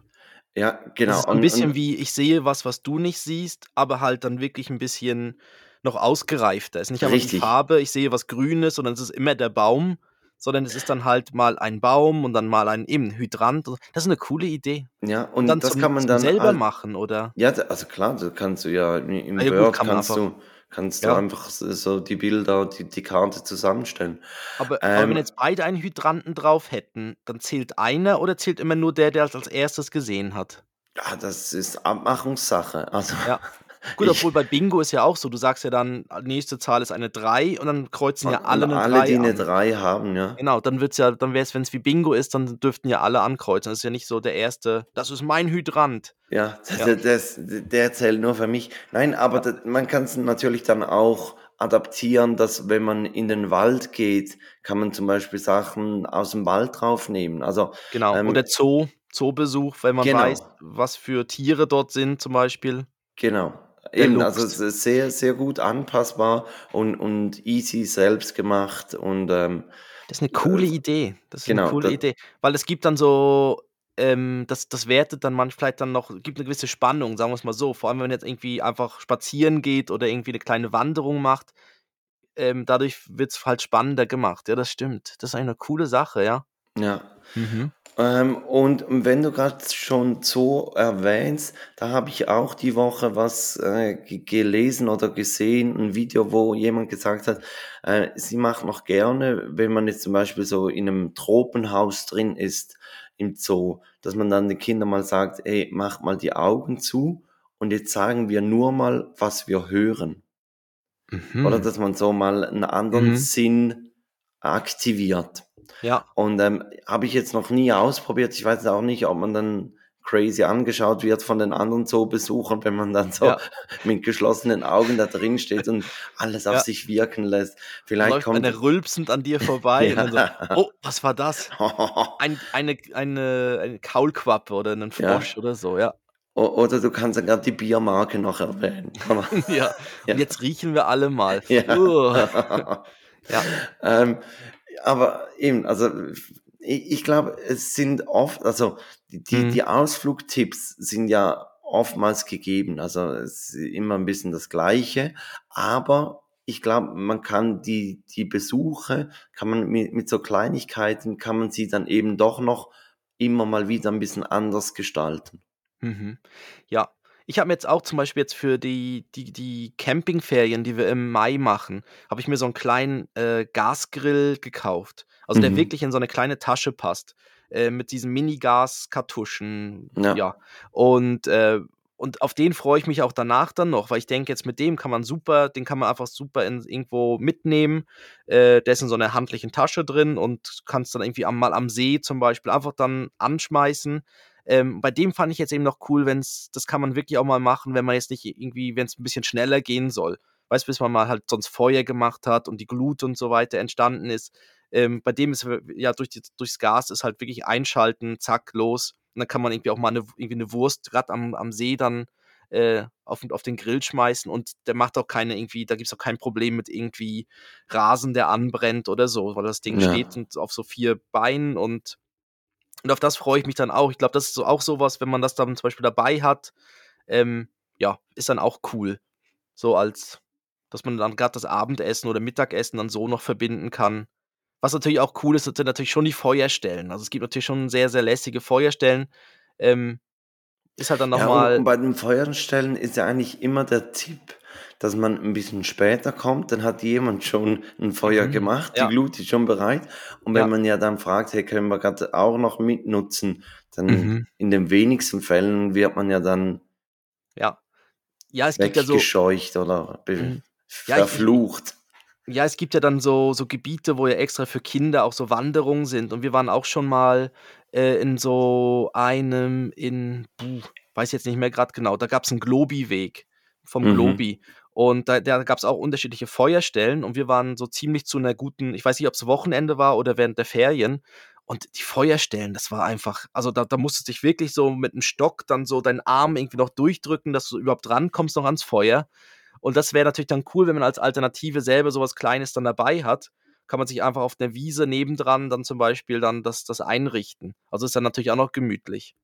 Ja, genau. Das ist ein Und- bisschen und, wie, ich sehe was, was du nicht siehst, aber halt dann wirklich ein bisschen noch ausgereifter. Es ist nicht einfach die. Farbe, ich sehe was Grünes, sondern es ist immer der Baum, sondern es ist dann halt mal ein Baum und dann mal ein eben Hydrant. Das ist eine coole Idee. ja, Und und dann das zum, kann man dann selber halt- machen, oder? Ja, also klar, du kannst du ja im Ah ja, Word kann kannst du kannst Ja. du einfach so die Bilder, die, die Karte zusammenstellen. Aber, aber wenn Ähm, jetzt beide einen Hydranten drauf hätten, dann zählt einer oder zählt immer nur der, der es als erstes gesehen hat? ja, das ist Abmachungssache. Also Ja. Gut, obwohl bei Bingo ist ja auch so, du sagst ja dann, nächste Zahl ist eine 3 und dann kreuzen ja alle eine alle, 3 die eine an. 3 haben, ja. Genau, dann wird's ja, dann wäre es, wenn es wie Bingo ist, dann dürften ja alle ankreuzen. Das ist ja nicht so der erste, das ist mein Hydrant. Ja, das, Ja, das, der zählt nur für mich. Nein, aber ja, das, man kann es natürlich dann auch adaptieren, dass wenn man in den Wald geht, kann man zum Beispiel Sachen aus dem Wald draufnehmen. Also, genau. ähm, Oder Zoo, Zoobesuch, wenn man weiß, genau, was für Tiere dort sind, zum Beispiel. genau. Eben, also sehr, sehr gut anpassbar und, und easy selbst gemacht und ähm, Das ist eine coole äh, Idee. Das ist eine genau, coole das, Idee. Weil es gibt dann so, ähm, das, das wertet dann manchmal vielleicht dann noch, gibt eine gewisse Spannung, sagen wir es mal so. Vor allem, wenn man jetzt irgendwie einfach spazieren geht oder irgendwie eine kleine Wanderung macht, ähm, dadurch wird es halt spannender gemacht. Ja, das stimmt. Das ist eine coole Sache, ja. Ja. Mhm. Ähm, und wenn du gerade schon so erwähnst, da habe ich auch die Woche was äh, gelesen oder gesehen, ein Video, wo jemand gesagt hat, äh, sie macht noch gerne, wenn man jetzt zum Beispiel so in einem Tropenhaus drin ist im Zoo, dass man dann den Kindern mal sagt, ey, mach mal die Augen zu und jetzt sagen wir nur mal, was wir hören. Mhm. Oder dass man so mal einen anderen Mhm. Sinn aktiviert. Ja, Und ähm, habe ich jetzt noch nie ausprobiert. Ich weiß auch nicht, ob man dann crazy angeschaut wird von den anderen Zoobesuchern, wenn man dann so Ja. mit geschlossenen Augen da drin steht und alles auf Ja. sich wirken lässt. Vielleicht läuft kommt einer rülpsend an dir vorbei dann so, Ja. oh, was war das? Ein, eine, eine, eine Kaulquappe oder einen Ja. Frosch oder so, ja. O- Oder du kannst dann gerade die Biermarke noch erwähnen. ja. Ja. Und jetzt riechen wir alle mal. Ja. Uh. Ja. ähm, aber eben, also ich, glaube, es sind oft, also die, die, Mhm. die Ausflugtipps sind ja oftmals gegeben. Also es ist immer ein bisschen das Gleiche, aber ich glaube, man kann die, die Besuche, kann man mit, mit so Kleinigkeiten, kann man sie dann eben doch noch immer mal wieder ein bisschen anders gestalten. Mhm. Ja, ich habe mir jetzt auch zum Beispiel jetzt für die, die, die Campingferien, die wir im Mai machen, habe ich mir so einen kleinen äh, Gasgrill gekauft. Also der Mhm. wirklich in so eine kleine Tasche passt. Äh, mit diesen Mini-Gas-Kartuschen. Ja. Ja. Und, äh, und auf den freue ich mich auch danach dann noch, weil ich denke, jetzt mit dem kann man super, den kann man einfach super in, irgendwo mitnehmen. Äh, der ist in so einer handlichen Tasche drin und kannst dann irgendwie am, mal am See zum Beispiel einfach dann anschmeißen. Ähm, bei dem fand ich jetzt eben noch cool, wenn es, das kann man wirklich auch mal machen, wenn man jetzt nicht irgendwie, wenn es ein bisschen schneller gehen soll. Weißt du, bis man mal halt sonst Feuer gemacht hat und die Glut und so weiter entstanden ist. Ähm, bei dem ist ja durch die, durchs Gas ist halt wirklich einschalten, zack, los. Und dann kann man irgendwie auch mal eine, irgendwie eine Wurst gerade am, am See dann äh, auf, auf den Grill schmeißen und der macht auch keine irgendwie, da gibt es auch kein Problem mit irgendwie Rasen, der anbrennt oder so, weil das Ding Ja. steht und auf so vier Beinen und und auf das freue ich mich dann auch. Ich glaube, das ist so auch sowas, wenn man das dann zum Beispiel dabei hat, ähm, ja, ist dann auch cool. So als, dass man dann gerade das Abendessen oder Mittagessen dann so noch verbinden kann. Was natürlich auch cool ist, sind natürlich schon die Feuerstellen. Also es gibt natürlich schon sehr, sehr lässige Feuerstellen. Ähm, ist halt dann Ja, nochmal. und bei den Feuerstellen ist ja eigentlich immer der Tipp, dass man ein bisschen später kommt, dann hat jemand schon ein Feuer Mhm, gemacht, die ja. Glut ist schon bereit. Und wenn Ja. man ja dann fragt, hey, können wir gerade auch noch mitnutzen, dann Mhm. in den wenigsten Fällen wird man ja dann ja. Ja, es gibt ja so. oder Mhm. Verflucht. Ja, es gibt ja dann so, so Gebiete, wo ja extra für Kinder auch so Wanderungen sind. Und wir waren auch schon mal äh, in so einem, in, puh, weiß jetzt nicht mehr gerade genau, da gab es einen Globi-Weg vom Mhm. Globi. Und da, da gab es auch unterschiedliche Feuerstellen. Und wir waren so ziemlich zu einer guten, ich weiß nicht, ob es Wochenende war oder während der Ferien. Und die Feuerstellen, das war einfach, also da, da musstest du dich wirklich so mit einem Stock dann so deinen Arm irgendwie noch durchdrücken, dass du überhaupt rankommst noch ans Feuer. Und das wäre natürlich dann cool, wenn man als Alternative selber sowas Kleines dann dabei hat. Kann man sich einfach auf der Wiese nebendran dann zum Beispiel dann das, das einrichten. Also ist dann natürlich auch noch gemütlich.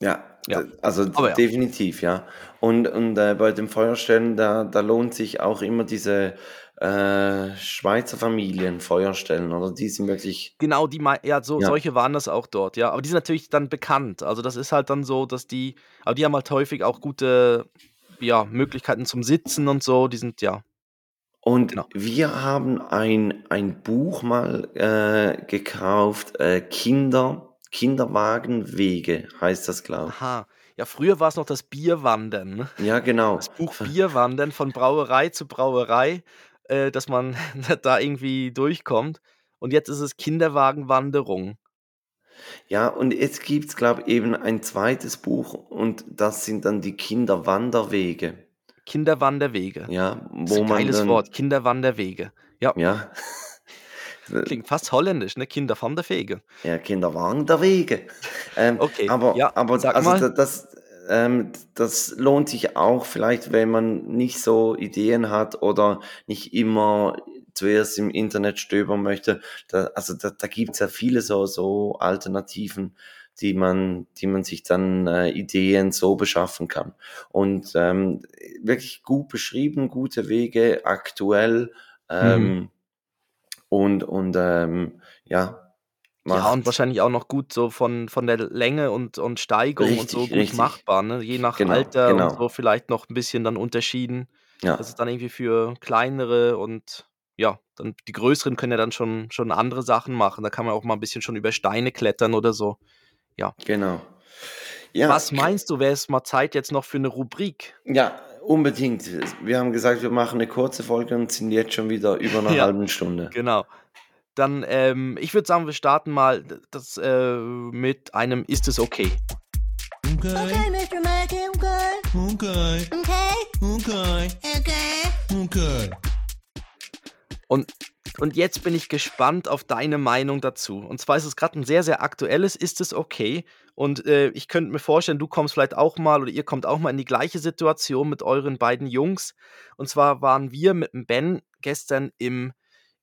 Ja, Ja. also ja. definitiv, ja. Und, und äh, bei den Feuerstellen, da, da lohnt sich auch immer diese äh, Schweizer Familien Feuerstellen, oder? Die sind wirklich, Genau, die, ja, so, Ja. solche waren das auch dort, ja. Aber die sind natürlich dann bekannt. Also das ist halt dann so, dass die, aber die haben halt häufig auch gute, ja, Möglichkeiten zum Sitzen und so. Die sind, ja, Und Genau. wir haben ein, ein Buch mal äh, gekauft, äh, Kinder, Kinderwagenwege heißt das, glaube aha. Ja, früher war es noch das Bierwandern, ne? ich. Ja, genau. Das Buch Bierwandern von Brauerei zu Brauerei, äh, dass man da irgendwie durchkommt. Und jetzt ist es Kinderwagenwanderung. Ja, und jetzt gibt's, glaube ich, eben ein zweites Buch und das sind dann die Kinderwanderwege. Kinderwanderwege. Ja, Das ist wo ein man geiles Wort, Kinderwanderwege. Ja, ja, klingt fast holländisch, ne? Kinderwanderwege. Ja, Kinderwanderwege. Ähm, Okay, aber, ja, aber also mal. da- das, ähm, das lohnt sich auch vielleicht, wenn man nicht so Ideen hat oder nicht immer zuerst im Internet stöbern möchte. Da, also da, da gibt's ja viele so, so Alternativen die man, die man sich dann äh, Ideen so beschaffen kann. Und ähm, wirklich gut beschrieben, gute Wege, aktuell ähm, Mhm. Und, und ähm, ja, Ja, macht und wahrscheinlich auch noch gut so von von der Länge und und Steigung und so richtig, gut richtig. machbar, ne? Je nach Genau, Alter und genau. so vielleicht noch 'n bisschen dann unterschieden. Das Ja, ist dann irgendwie für kleinere und ja, dann die Größeren können ja dann schon schon andere Sachen machen. Da kann man auch mal 'n bisschen schon über Steine klettern oder so. Ja. genau. Ja, Was meinst du, wäre es mal Zeit jetzt noch für 'ne Rubrik? ja, unbedingt. Wir haben gesagt, wir machen eine kurze Folge und sind jetzt schon wieder über einer Ja, halben Stunde. genau. Dann, ähm, ich würde sagen, wir starten mal das, äh, mit einem „Ist es okay?“ Okay, Okay, Mr. Mackey, okay. okay, Okay, okay, okay. okay. Und und jetzt bin ich gespannt auf deine Meinung dazu. Und zwar ist es gerade ein sehr, sehr aktuelles „Ist es okay?“ Und, äh, ich könnte mir vorstellen, du kommst vielleicht auch mal oder ihr kommt auch mal in die gleiche Situation mit euren beiden Jungs. Und zwar waren wir mit dem Ben gestern im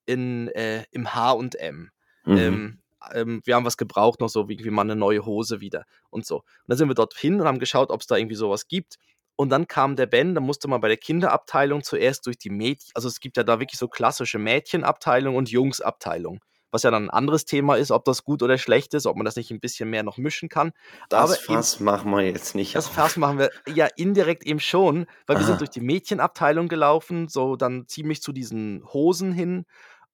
in, äh im H&M. Mhm. Ähm, ähm, wir haben was gebraucht, noch so wie irgendwie mal 'ne neue Hose wieder und so. Und dann sind wir dorthin und haben geschaut, ob's da irgendwie so was gibt. Und dann kam der Ben, da musste man bei der Kinderabteilung zuerst durch die Mädch also, es gibt ja da wirklich so klassische Mädchenabteilung und Jungsabteilung, was ja dann 'n anderes Thema ist, ob das gut oder schlecht ist, ob man das nicht 'n bisschen mehr noch mischen kann. Das Aber in Fass machen wir jetzt nicht das auf. Fass machen wir ja indirekt eben schon, weil wir Aha. sind durch die Mädchenabteilung gelaufen, so dann ziemlich zu diesen Hosen hin.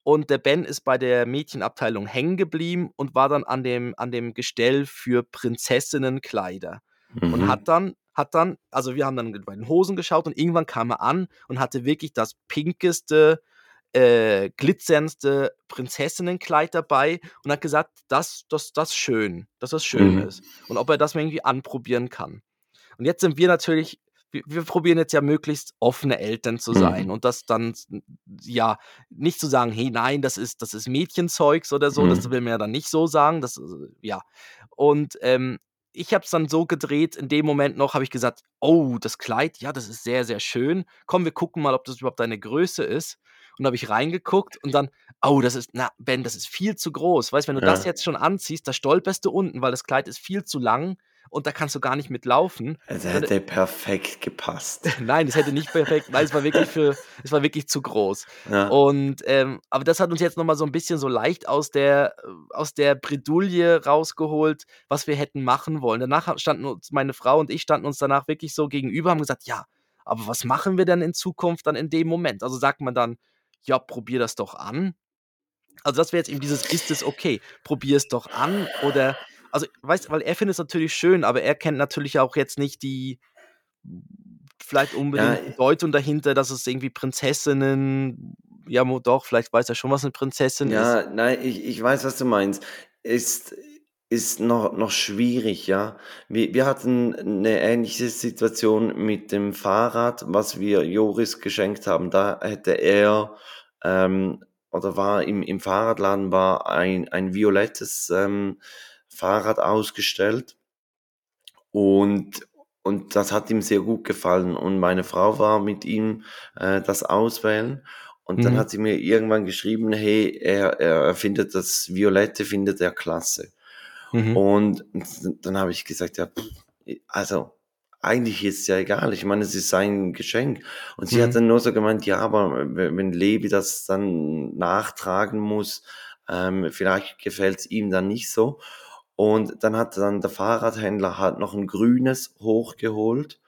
Und der Ben ist bei der Mädchenabteilung hängen geblieben und war dann an dem an dem Gestell für Prinzessinnenkleider und Mhm. hat dann hat dann also, wir haben dann bei den Hosen geschaut und irgendwann kam er an und hatte wirklich das pinkeste, äh, glitzerndste Prinzessinnenkleid dabei und hat gesagt, dass dass das schön dass das schön Mhm. ist und ob er das mal irgendwie anprobieren kann. Und jetzt sind wir natürlich wir wir probieren jetzt ja möglichst offene Eltern zu sein Mhm. und das dann ja, nicht zu sagen: „Hey, nein, das ist das ist Mädchenzeugs“ oder so, das Mhm. will man ja dann nicht so sagen, das, ja. Und, ähm, ich habe es dann so gedreht, in dem Moment noch habe ich gesagt: „Oh, das Kleid, ja, das ist sehr, sehr schön. Komm, wir gucken mal, ob das überhaupt deine Größe ist.“ Und da habe ich reingeguckt und dann: „Oh, das ist na, Ben, das ist viel zu groß. Weißt, wenn du das Ja. jetzt schon anziehst, da stolperst du unten, weil das Kleid ist viel zu lang und da kannst du gar nicht mit laufen.“ Es Und hätte perfekt gepasst. Nein, es hätte nicht perfekt nein, es war wirklich für es war wirklich zu groß. Ja. Und, ähm aber das hat uns jetzt noch mal so 'n bisschen so leicht aus der aus der Bredouille rausgeholt, was wir hätten machen wollen. Danach standen uns meine Frau und ich standen uns danach wirklich so gegenüber, haben gesagt: „Ja, aber was machen wir denn in Zukunft dann in dem Moment?“ Also, sagt man dann: „Ja, probier das doch an.“ Also, das wäre jetzt eben dieses „Ist es okay?“ Probier's doch an oder also, weißt weil er findet es natürlich schön, aber er kennt natürlich auch jetzt nicht die vielleicht Ja, unbedingt Bedeutung dahinter, dass es irgendwie Prinzessinnen ja, doch, vielleicht weiß er schon, was 'ne Prinzessin ist. Ja, nein, ich ich weiß, was du meinst. Ist ist noch noch schwierig, ja. Wir wir hatten 'ne ähnliche Situation mit dem Fahrrad, was wir Joris geschenkt haben. Da hätte er, ähm oder war im im Fahrradladen war ein ein violettes, ähm, Fahrrad ausgestellt. Und und das hat ihm sehr gut gefallen und meine Frau war mit ihm, äh, das auswählen und dann Mhm. hat sie mir irgendwann geschrieben: „Hey, er er findet das Violette findet er klasse.“ Mhm. Und dann habe ich gesagt: „Ja, also, eigentlich ist es ja egal. Ich meine, es ist sein Geschenk.“ Und sie hat Mhm. dann nur so gemeint: „Ja, aber we wenn Levi das dann nachtragen muss, ähm, vielleicht gefällt's ihm dann nicht so.“ Und dann hat dann der Fahrradhändler halt noch 'n grünes hochgeholt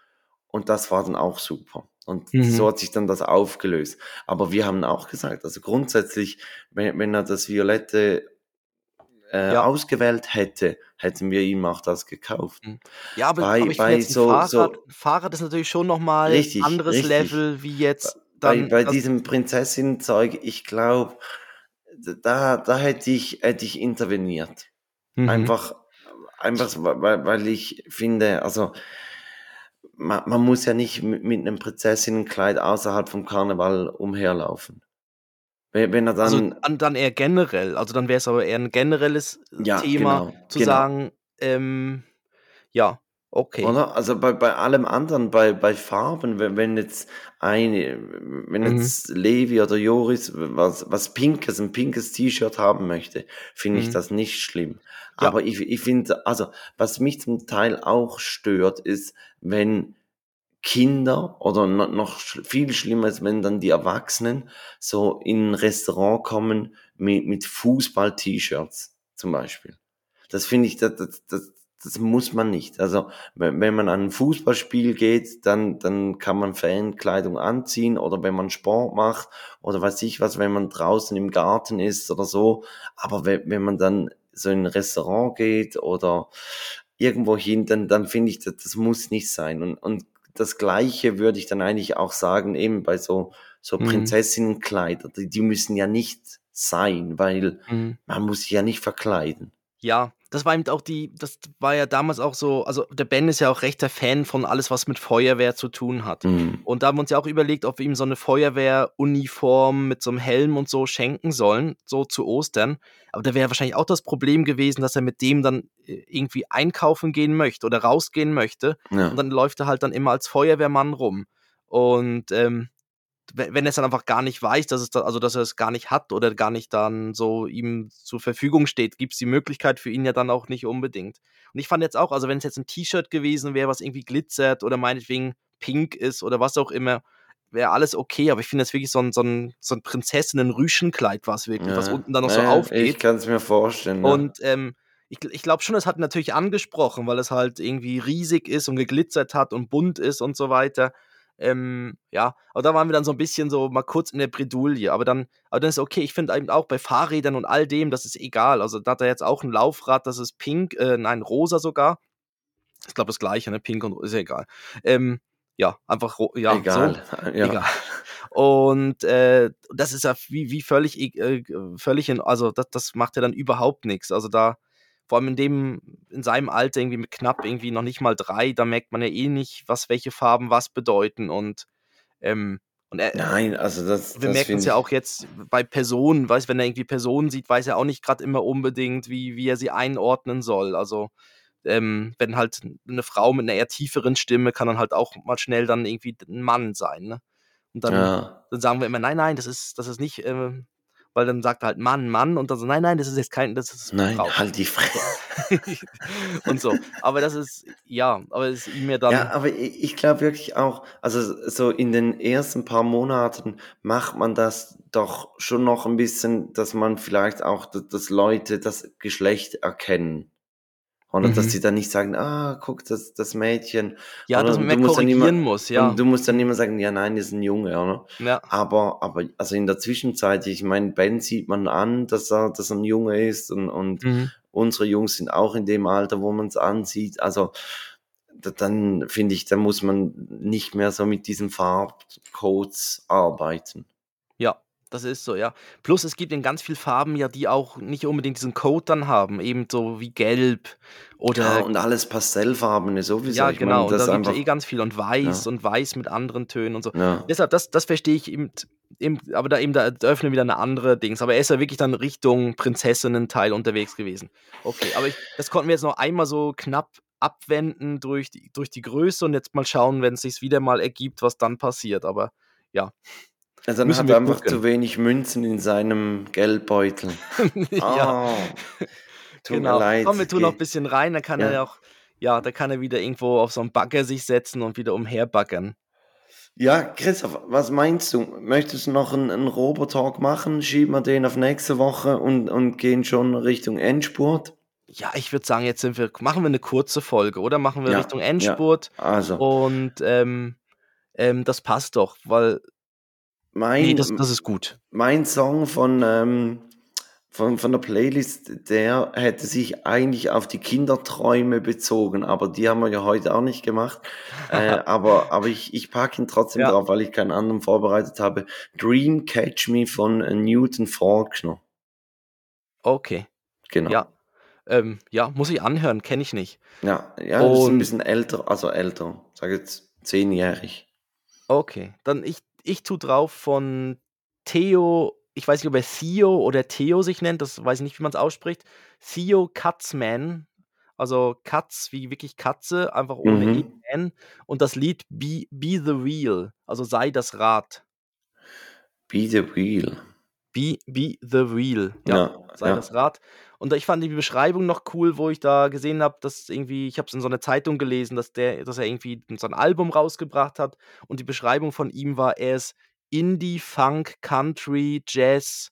und das war dann auch super. Und so Mhm. hat sich dann das aufgelöst. Aber wir haben auch gesagt, also, grundsätzlich, wenn wenn er das Violette, äh, Ja. ausgewählt hätte, hätten wir ihm auch das gekauft. Mhm. Ja, aber Bei aber ich bei so Fahrrad so Fahrrad ist natürlich schon noch mal Richtig, anderes richtig. Level wie jetzt Bei dann bei das diesem Prinzessinnenzeug, ich glaube, da da hätte ich hätte ich interveniert. Mhm. Einfach einfach weil weil ich finde, also ma man muss ja nicht mi mit 'nem Prinzessinnenkleid außerhalb vom Karneval umherlaufen. We wenn er Also, dann dann dann eher generell. Also, dann wäre es aber eher 'n generelles Ja, Thema genau, zu genau. sagen, ähm, ja, Okay. Oder? Also bei, bei allem anderen, bei, bei Farben, wenn, wenn jetzt eine, wenn Mhm. jetzt Levi oder Joris was, was Pinkes, ein pinkes T-Shirt haben möchte, finde ich Mhm. das nicht schlimm. Ja. Aber ich, ich finde, also was mich zum Teil auch stört, ist, wenn Kinder oder no- noch viel schlimmer ist, wenn dann die Erwachsenen so in ein Restaurant kommen mit, mit Fußball-T-Shirts zum Beispiel. Das finde ich, das, das, das, das muss man nicht. Also wenn man an ein Fußballspiel geht, dann, dann kann man Fankleidung anziehen oder wenn man Sport macht oder weiß ich was, wenn man draußen im Garten ist oder so. Aber wenn, wenn man dann so in ein Restaurant geht oder irgendwo hin, dann, dann finde ich, das, das muss nicht sein. Und, und das Gleiche würde ich dann eigentlich auch sagen, eben bei so, so Mhm. Prinzessinnenkleider, die, die müssen ja nicht sein, weil Mhm. man muss sich ja nicht verkleiden. Ja, das war eben auch die, das war ja damals auch so, also der Ben ist ja auch rechter Fan von alles, was mit Feuerwehr zu tun hat. Mhm. Und da haben wir uns ja auch überlegt, ob wir ihm so eine Feuerwehruniform mit so einem Helm und so schenken sollen, so zu Ostern. Aber da wäre wahrscheinlich auch das Problem gewesen, dass er mit dem dann äh, irgendwie einkaufen gehen möchte oder rausgehen möchte. Ja. Und dann läuft er halt dann immer als Feuerwehrmann rum. Und ähm, wenn er es dann einfach gar nicht weiß, dass es da, also dass er es gar nicht hat oder gar nicht dann so ihm zur Verfügung steht, gibt es die Möglichkeit für ihn ja dann auch nicht unbedingt. Und ich fand jetzt auch, also wenn es jetzt ein T-Shirt gewesen wäre, was irgendwie glitzert oder meinetwegen pink ist oder was auch immer, wäre alles okay, aber ich finde das wirklich so ein, so ein, so ein Prinzessinnen-Rüschenkleid war es wirklich, was Ja. unten dann noch so Ja, Ich aufgeht. kann es mir vorstellen. ja. Und ähm, ich, ich glaube schon, es hat natürlich angesprochen, weil es halt irgendwie riesig ist und geglitzert hat und bunt ist und so weiter. Ähm, ja, aber da waren wir dann so ein bisschen so mal kurz in der Bredouille. Aber dann, aber dann ist okay. Ich finde eben auch bei Fahrrädern und all dem, das ist egal. Also da hat er jetzt auch ein Laufrad, das ist pink, äh, nein, rosa sogar. Ich glaube das gleiche, ne? Pink und ist ja egal. Ähm, ja, einfach ja, Egal. So. Ja. Egal. Und äh, das ist ja wie, wie völlig, äh, völlig in, also das, das macht ja dann überhaupt nichts. Also da, vor allem in dem, in seinem Alter irgendwie mit knapp irgendwie noch nicht mal drei, da merkt man ja eh nicht, was welche Farben was bedeuten und ähm, und er, Nein, also das, wir das merken es ja auch jetzt bei Personen, weiß, wenn er irgendwie Personen sieht, weiß er auch nicht gerade immer unbedingt, wie, wie er sie einordnen soll. Also ähm, wenn halt eine Frau mit einer eher tieferen Stimme kann dann halt auch mal schnell dann irgendwie ein Mann sein. Ne? Und dann, Ja. dann sagen wir immer, nein, nein, das ist, das ist nicht, ähm, weil dann sagt er halt Mann, Mann und dann so, nein, nein, das ist jetzt kein, das ist Nein, Frau. halt die Fresse. und so. Aber das ist, ja, aber es ist ja dann. Ja, aber ich, ich glaube wirklich auch, also so in den ersten paar Monaten macht man das doch schon noch ein bisschen, dass man vielleicht auch, dass, dass Leute das Geschlecht erkennen. Oder dass Mhm. sie dann nicht sagen, ah, guck, das, das Mädchen. ja, oder dass man mehr korrigieren immer- muss, ja. Und du musst dann immer sagen, ja, nein, das ist ein Junge, oder? ja. Aber, aber, also in der Zwischenzeit, ich meine, Ben sieht man an, dass er, dass er ein Junge ist und, und Mhm. unsere Jungs sind auch in dem Alter, wo man es ansieht. Also da- dann finde ich, da muss man nicht mehr so mit diesen Farbcodes arbeiten. Ja, das ist so, ja. Plus es gibt in ganz vielen Farben ja, die auch nicht unbedingt diesen Code dann haben, eben so wie gelb Ja, oder und alles Pastellfarbene sowieso. ja, ich genau. meine, das da gibt es ja eh ganz viel und weiß Ja. und weiß mit anderen Tönen und so. ja. Deshalb, das, das verstehe ich eben, eben, aber da eben, da öffnen wieder eine andere Dings. Aber er ist ja wirklich dann Richtung Prinzessinnen-Teil unterwegs gewesen. Okay, aber ich, das konnten wir jetzt noch einmal so knapp abwenden durch die, durch die Größe und jetzt mal schauen, wenn es sich wieder mal ergibt, was dann passiert. Aber ja. Also dann müssen hat wir er einfach gucken. zu wenig Münzen in seinem Geldbeutel. ja. Ah, tut genau. mir leid. Komm, wir tun noch ein bisschen rein, dann kann er Ja. ja auch, ja, da kann er wieder irgendwo auf so einen Bagger sich setzen und wieder umherbaggern. Ja, Christoph, was meinst du? Möchtest du noch einen, einen Robotalk machen? Schieben wir den auf nächste Woche und, und gehen schon Richtung Endspurt? Ja, ich würde sagen, jetzt sind wir, machen wir eine kurze Folge, oder? Machen wir Ja, Richtung ja. Endspurt Also, und ähm, ähm, das passt doch, weil, mein, nee, das, das ist gut. mein Song von, ähm, von, von der Playlist, der hätte sich eigentlich auf die Kinderträume bezogen, aber die haben wir ja heute auch nicht gemacht. äh, aber aber ich, ich packe ihn trotzdem Ja. drauf, weil ich keinen anderen vorbereitet habe. Dream Catch Me von äh, Newton Faulkner. Okay, Genau. ja. Ähm, ja, muss ich anhören, kenne ich nicht. Ja, ja das ist ein Und- bisschen älter, also älter, sag jetzt zehnjährig. Okay, dann ich, ich tu drauf von Theo, ich weiß nicht, ob er Theo oder Theo sich nennt, das weiß ich nicht, wie man es ausspricht. Theo Katzman, also Katz wie wirklich Katze, einfach ohne Mhm. EN und das Lied Be Be the Wheel, also sei das Rad. Be the Wheel. Be Be the Wheel, ja, Ja, sei ja. das Rad. Und ich fand die Beschreibung noch cool, wo ich da gesehen habe, dass irgendwie ich habe es in so 'ner Zeitung gelesen, dass der dass er irgendwie so 'n Album rausgebracht hat und die Beschreibung von ihm war, er ist Indie, Funk, Country, Jazz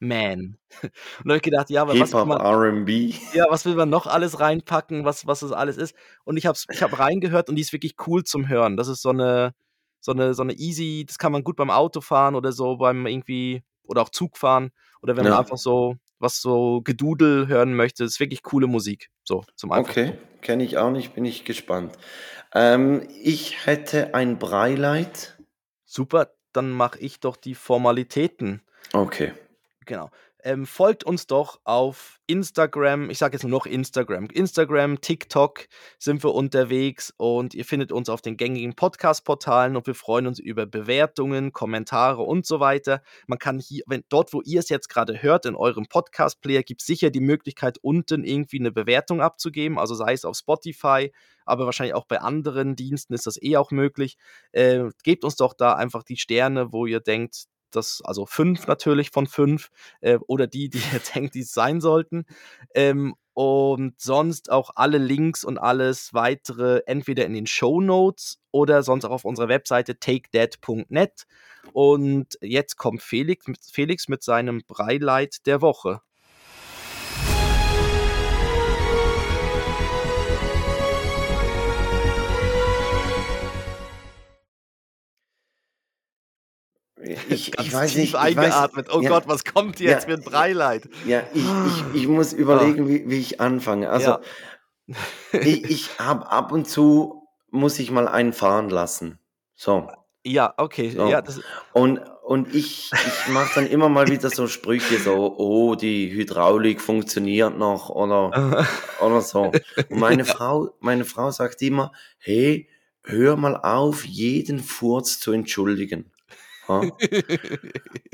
Man. Und da habe ich gedacht, ja, aber was Hip-Hop, man R&B. ja, was will man noch alles reinpacken, was was das alles ist? Und ich habe ich habe reingehört und die ist wirklich cool zum Hören. Das ist so 'ne so 'ne so 'ne easy das kann man gut beim Autofahren oder so beim irgendwie oder auch Zugfahren oder wenn man Ja. einfach so was so Gedudel hören möchte. Ist wirklich coole Musik, so zum einfach Okay, kenne ich auch nicht, bin ich gespannt. Ähm, ich hätte ein Breileid. Super, dann mache ich doch die Formalitäten. Okay. Genau. Ähm, folgt uns doch auf Instagram. Ich sage jetzt nur noch Instagram. Instagram, TikTok sind wir unterwegs und ihr findet uns auf den gängigen Podcast-Portalen und wir freuen uns über Bewertungen, Kommentare und so weiter. Man kann hier, wenn dort, wo ihr es jetzt gerade hört, in eurem Podcast-Player, gibt es sicher die Möglichkeit, unten irgendwie eine Bewertung abzugeben. Also sei es auf Spotify, aber wahrscheinlich auch bei anderen Diensten ist das eh auch möglich. Äh, gebt uns doch da einfach die Sterne, wo ihr denkt, das, also fünf natürlich von fünf äh, oder die, die ihr denkt, die es sein sollten. Ähm, und sonst auch alle Links und alles weitere entweder in den Show Notes oder sonst auch auf unserer Webseite takedat.net. Und jetzt kommt Felix, mit- Felix mit seinem Breileid der Woche. Ich, ich weiß tief nicht. Ich weiß, eingeatmet. oh ja, Gott, was kommt jetzt ja, mit Breileid? Ja, ich, ich, ich muss überlegen, wie, wie ich anfange. Also, Ja. ich, ich habe ab und zu, muss ich mal einen fahren lassen. So. Ja, okay. So. Ja, Und, und ich, ich mache dann immer mal wieder so Sprüche, so, oh, die Hydraulik funktioniert noch oder, oder so. Und meine Frau, meine Frau sagt immer, hey, hör mal auf, jeden Furz zu entschuldigen. Ja?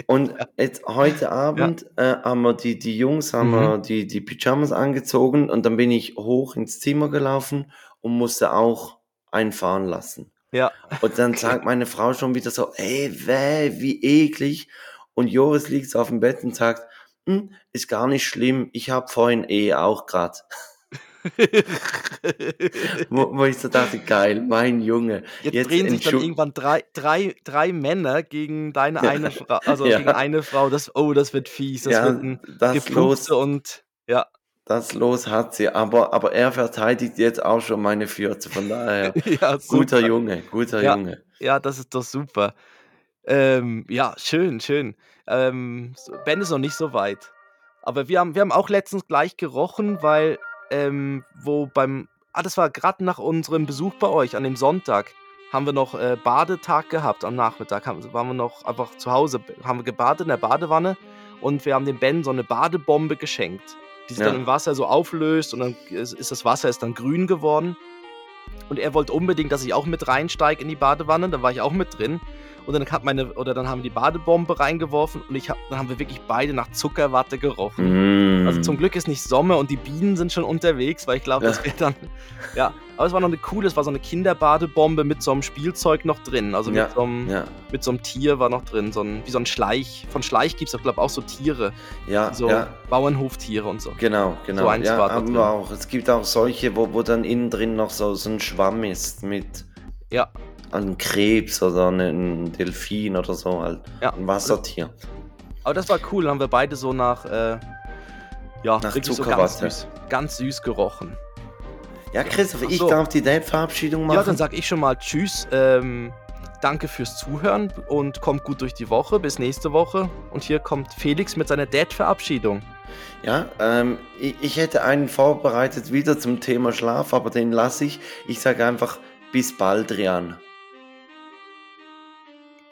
Und jetzt heute Abend äh, haben wir die, die Jungs haben Mhm. wir die, die Pyjamas angezogen und dann bin ich hoch ins Zimmer gelaufen und musste auch einen fahren lassen. ja. Und dann sagt meine Frau schon wieder so, ey, weh, wie eklig. Und Joris liegt so auf dem Bett und sagt, hm, ist gar nicht schlimm, ich habe vorhin eh auch grad. Wo, wo ich so dachte, geil, mein Junge. Jetzt, drehen sich dann irgendwann drei, drei, drei Männer gegen deine eine Frau, also Ja. gegen eine Frau. Das, oh, das wird fies. Das Ja, wird ein das los, und ja. das los hat sie. Aber, aber er verteidigt jetzt auch schon meine Fürze. Von daher, ja, guter. Junge, guter Ja. Junge. Ja, das ist doch super. Ähm, ja, schön, schön. Ähm, Ben ist noch nicht so weit. Aber wir haben, wir haben auch letztens gleich gerochen, weil, ähm, wo beim, ah, das war gerade nach unserem Besuch bei euch an dem Sonntag, haben wir noch äh, Badetag gehabt am Nachmittag. Haben, waren wir noch einfach zu Hause, haben wir gebadet in der Badewanne und wir haben dem Ben so eine Badebombe geschenkt, die sich Ja. dann im Wasser so auflöst und dann ist, ist das Wasser ist dann grün geworden. Und er wollte unbedingt, dass ich auch mit reinsteige in die Badewanne. Da war ich auch mit drin. Und dann hat meine, oder dann haben wir die Badebombe reingeworfen und ich hab, dann haben wir wirklich beide nach Zuckerwatte gerochen. Mm. Also zum Glück ist nicht Sommer und die Bienen sind schon unterwegs, weil ich glaube, das Ja. wäre dann. Ja, aber es war noch eine coole, es war so eine Kinderbadebombe mit so einem Spielzeug noch drin. Also mit, Ja, so einem, ja, mit so einem Tier war noch drin. So ein, wie so ein Schleich. Von Schleich gibt es doch, glaube ich, auch so Tiere. ja, So. Bauernhoftiere und so. Genau, genau. eins ja, war haben wir auch. Es gibt auch solche, wo, wo dann innen drin noch so, so ein Schwamm ist mit Ja, einem Krebs oder einem Delfin oder so halt. ja. Ein Wassertier. Aber das war cool, haben wir beide so nach, äh, ja, Nach wirklich so ganz süß, ganz süß gerochen. Ja, Christoph, ich so. darf die Date-Verabschiedung machen. Ja, dann sag ich schon mal Tschüss, ähm, danke fürs Zuhören und kommt gut durch die Woche, bis nächste Woche. Und hier kommt Felix mit seiner Dad-Verabschiedung. Ja, ähm, ich, ich hätte einen vorbereitet wieder zum Thema Schlaf, aber den lasse ich. Ich sage einfach bis bald, Rian.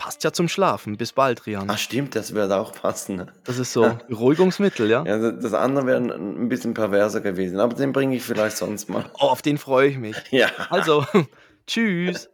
Passt ja zum Schlafen. Bis bald, Rian. Ah, stimmt, das wird auch passen. ne? Das ist so Beruhigungsmittel, ja? Ja, das andere wäre ein- ein bisschen perverser gewesen, aber den bringe ich vielleicht sonst mal. Oh, auf den freue ich mich. Ja. Also, tschüss.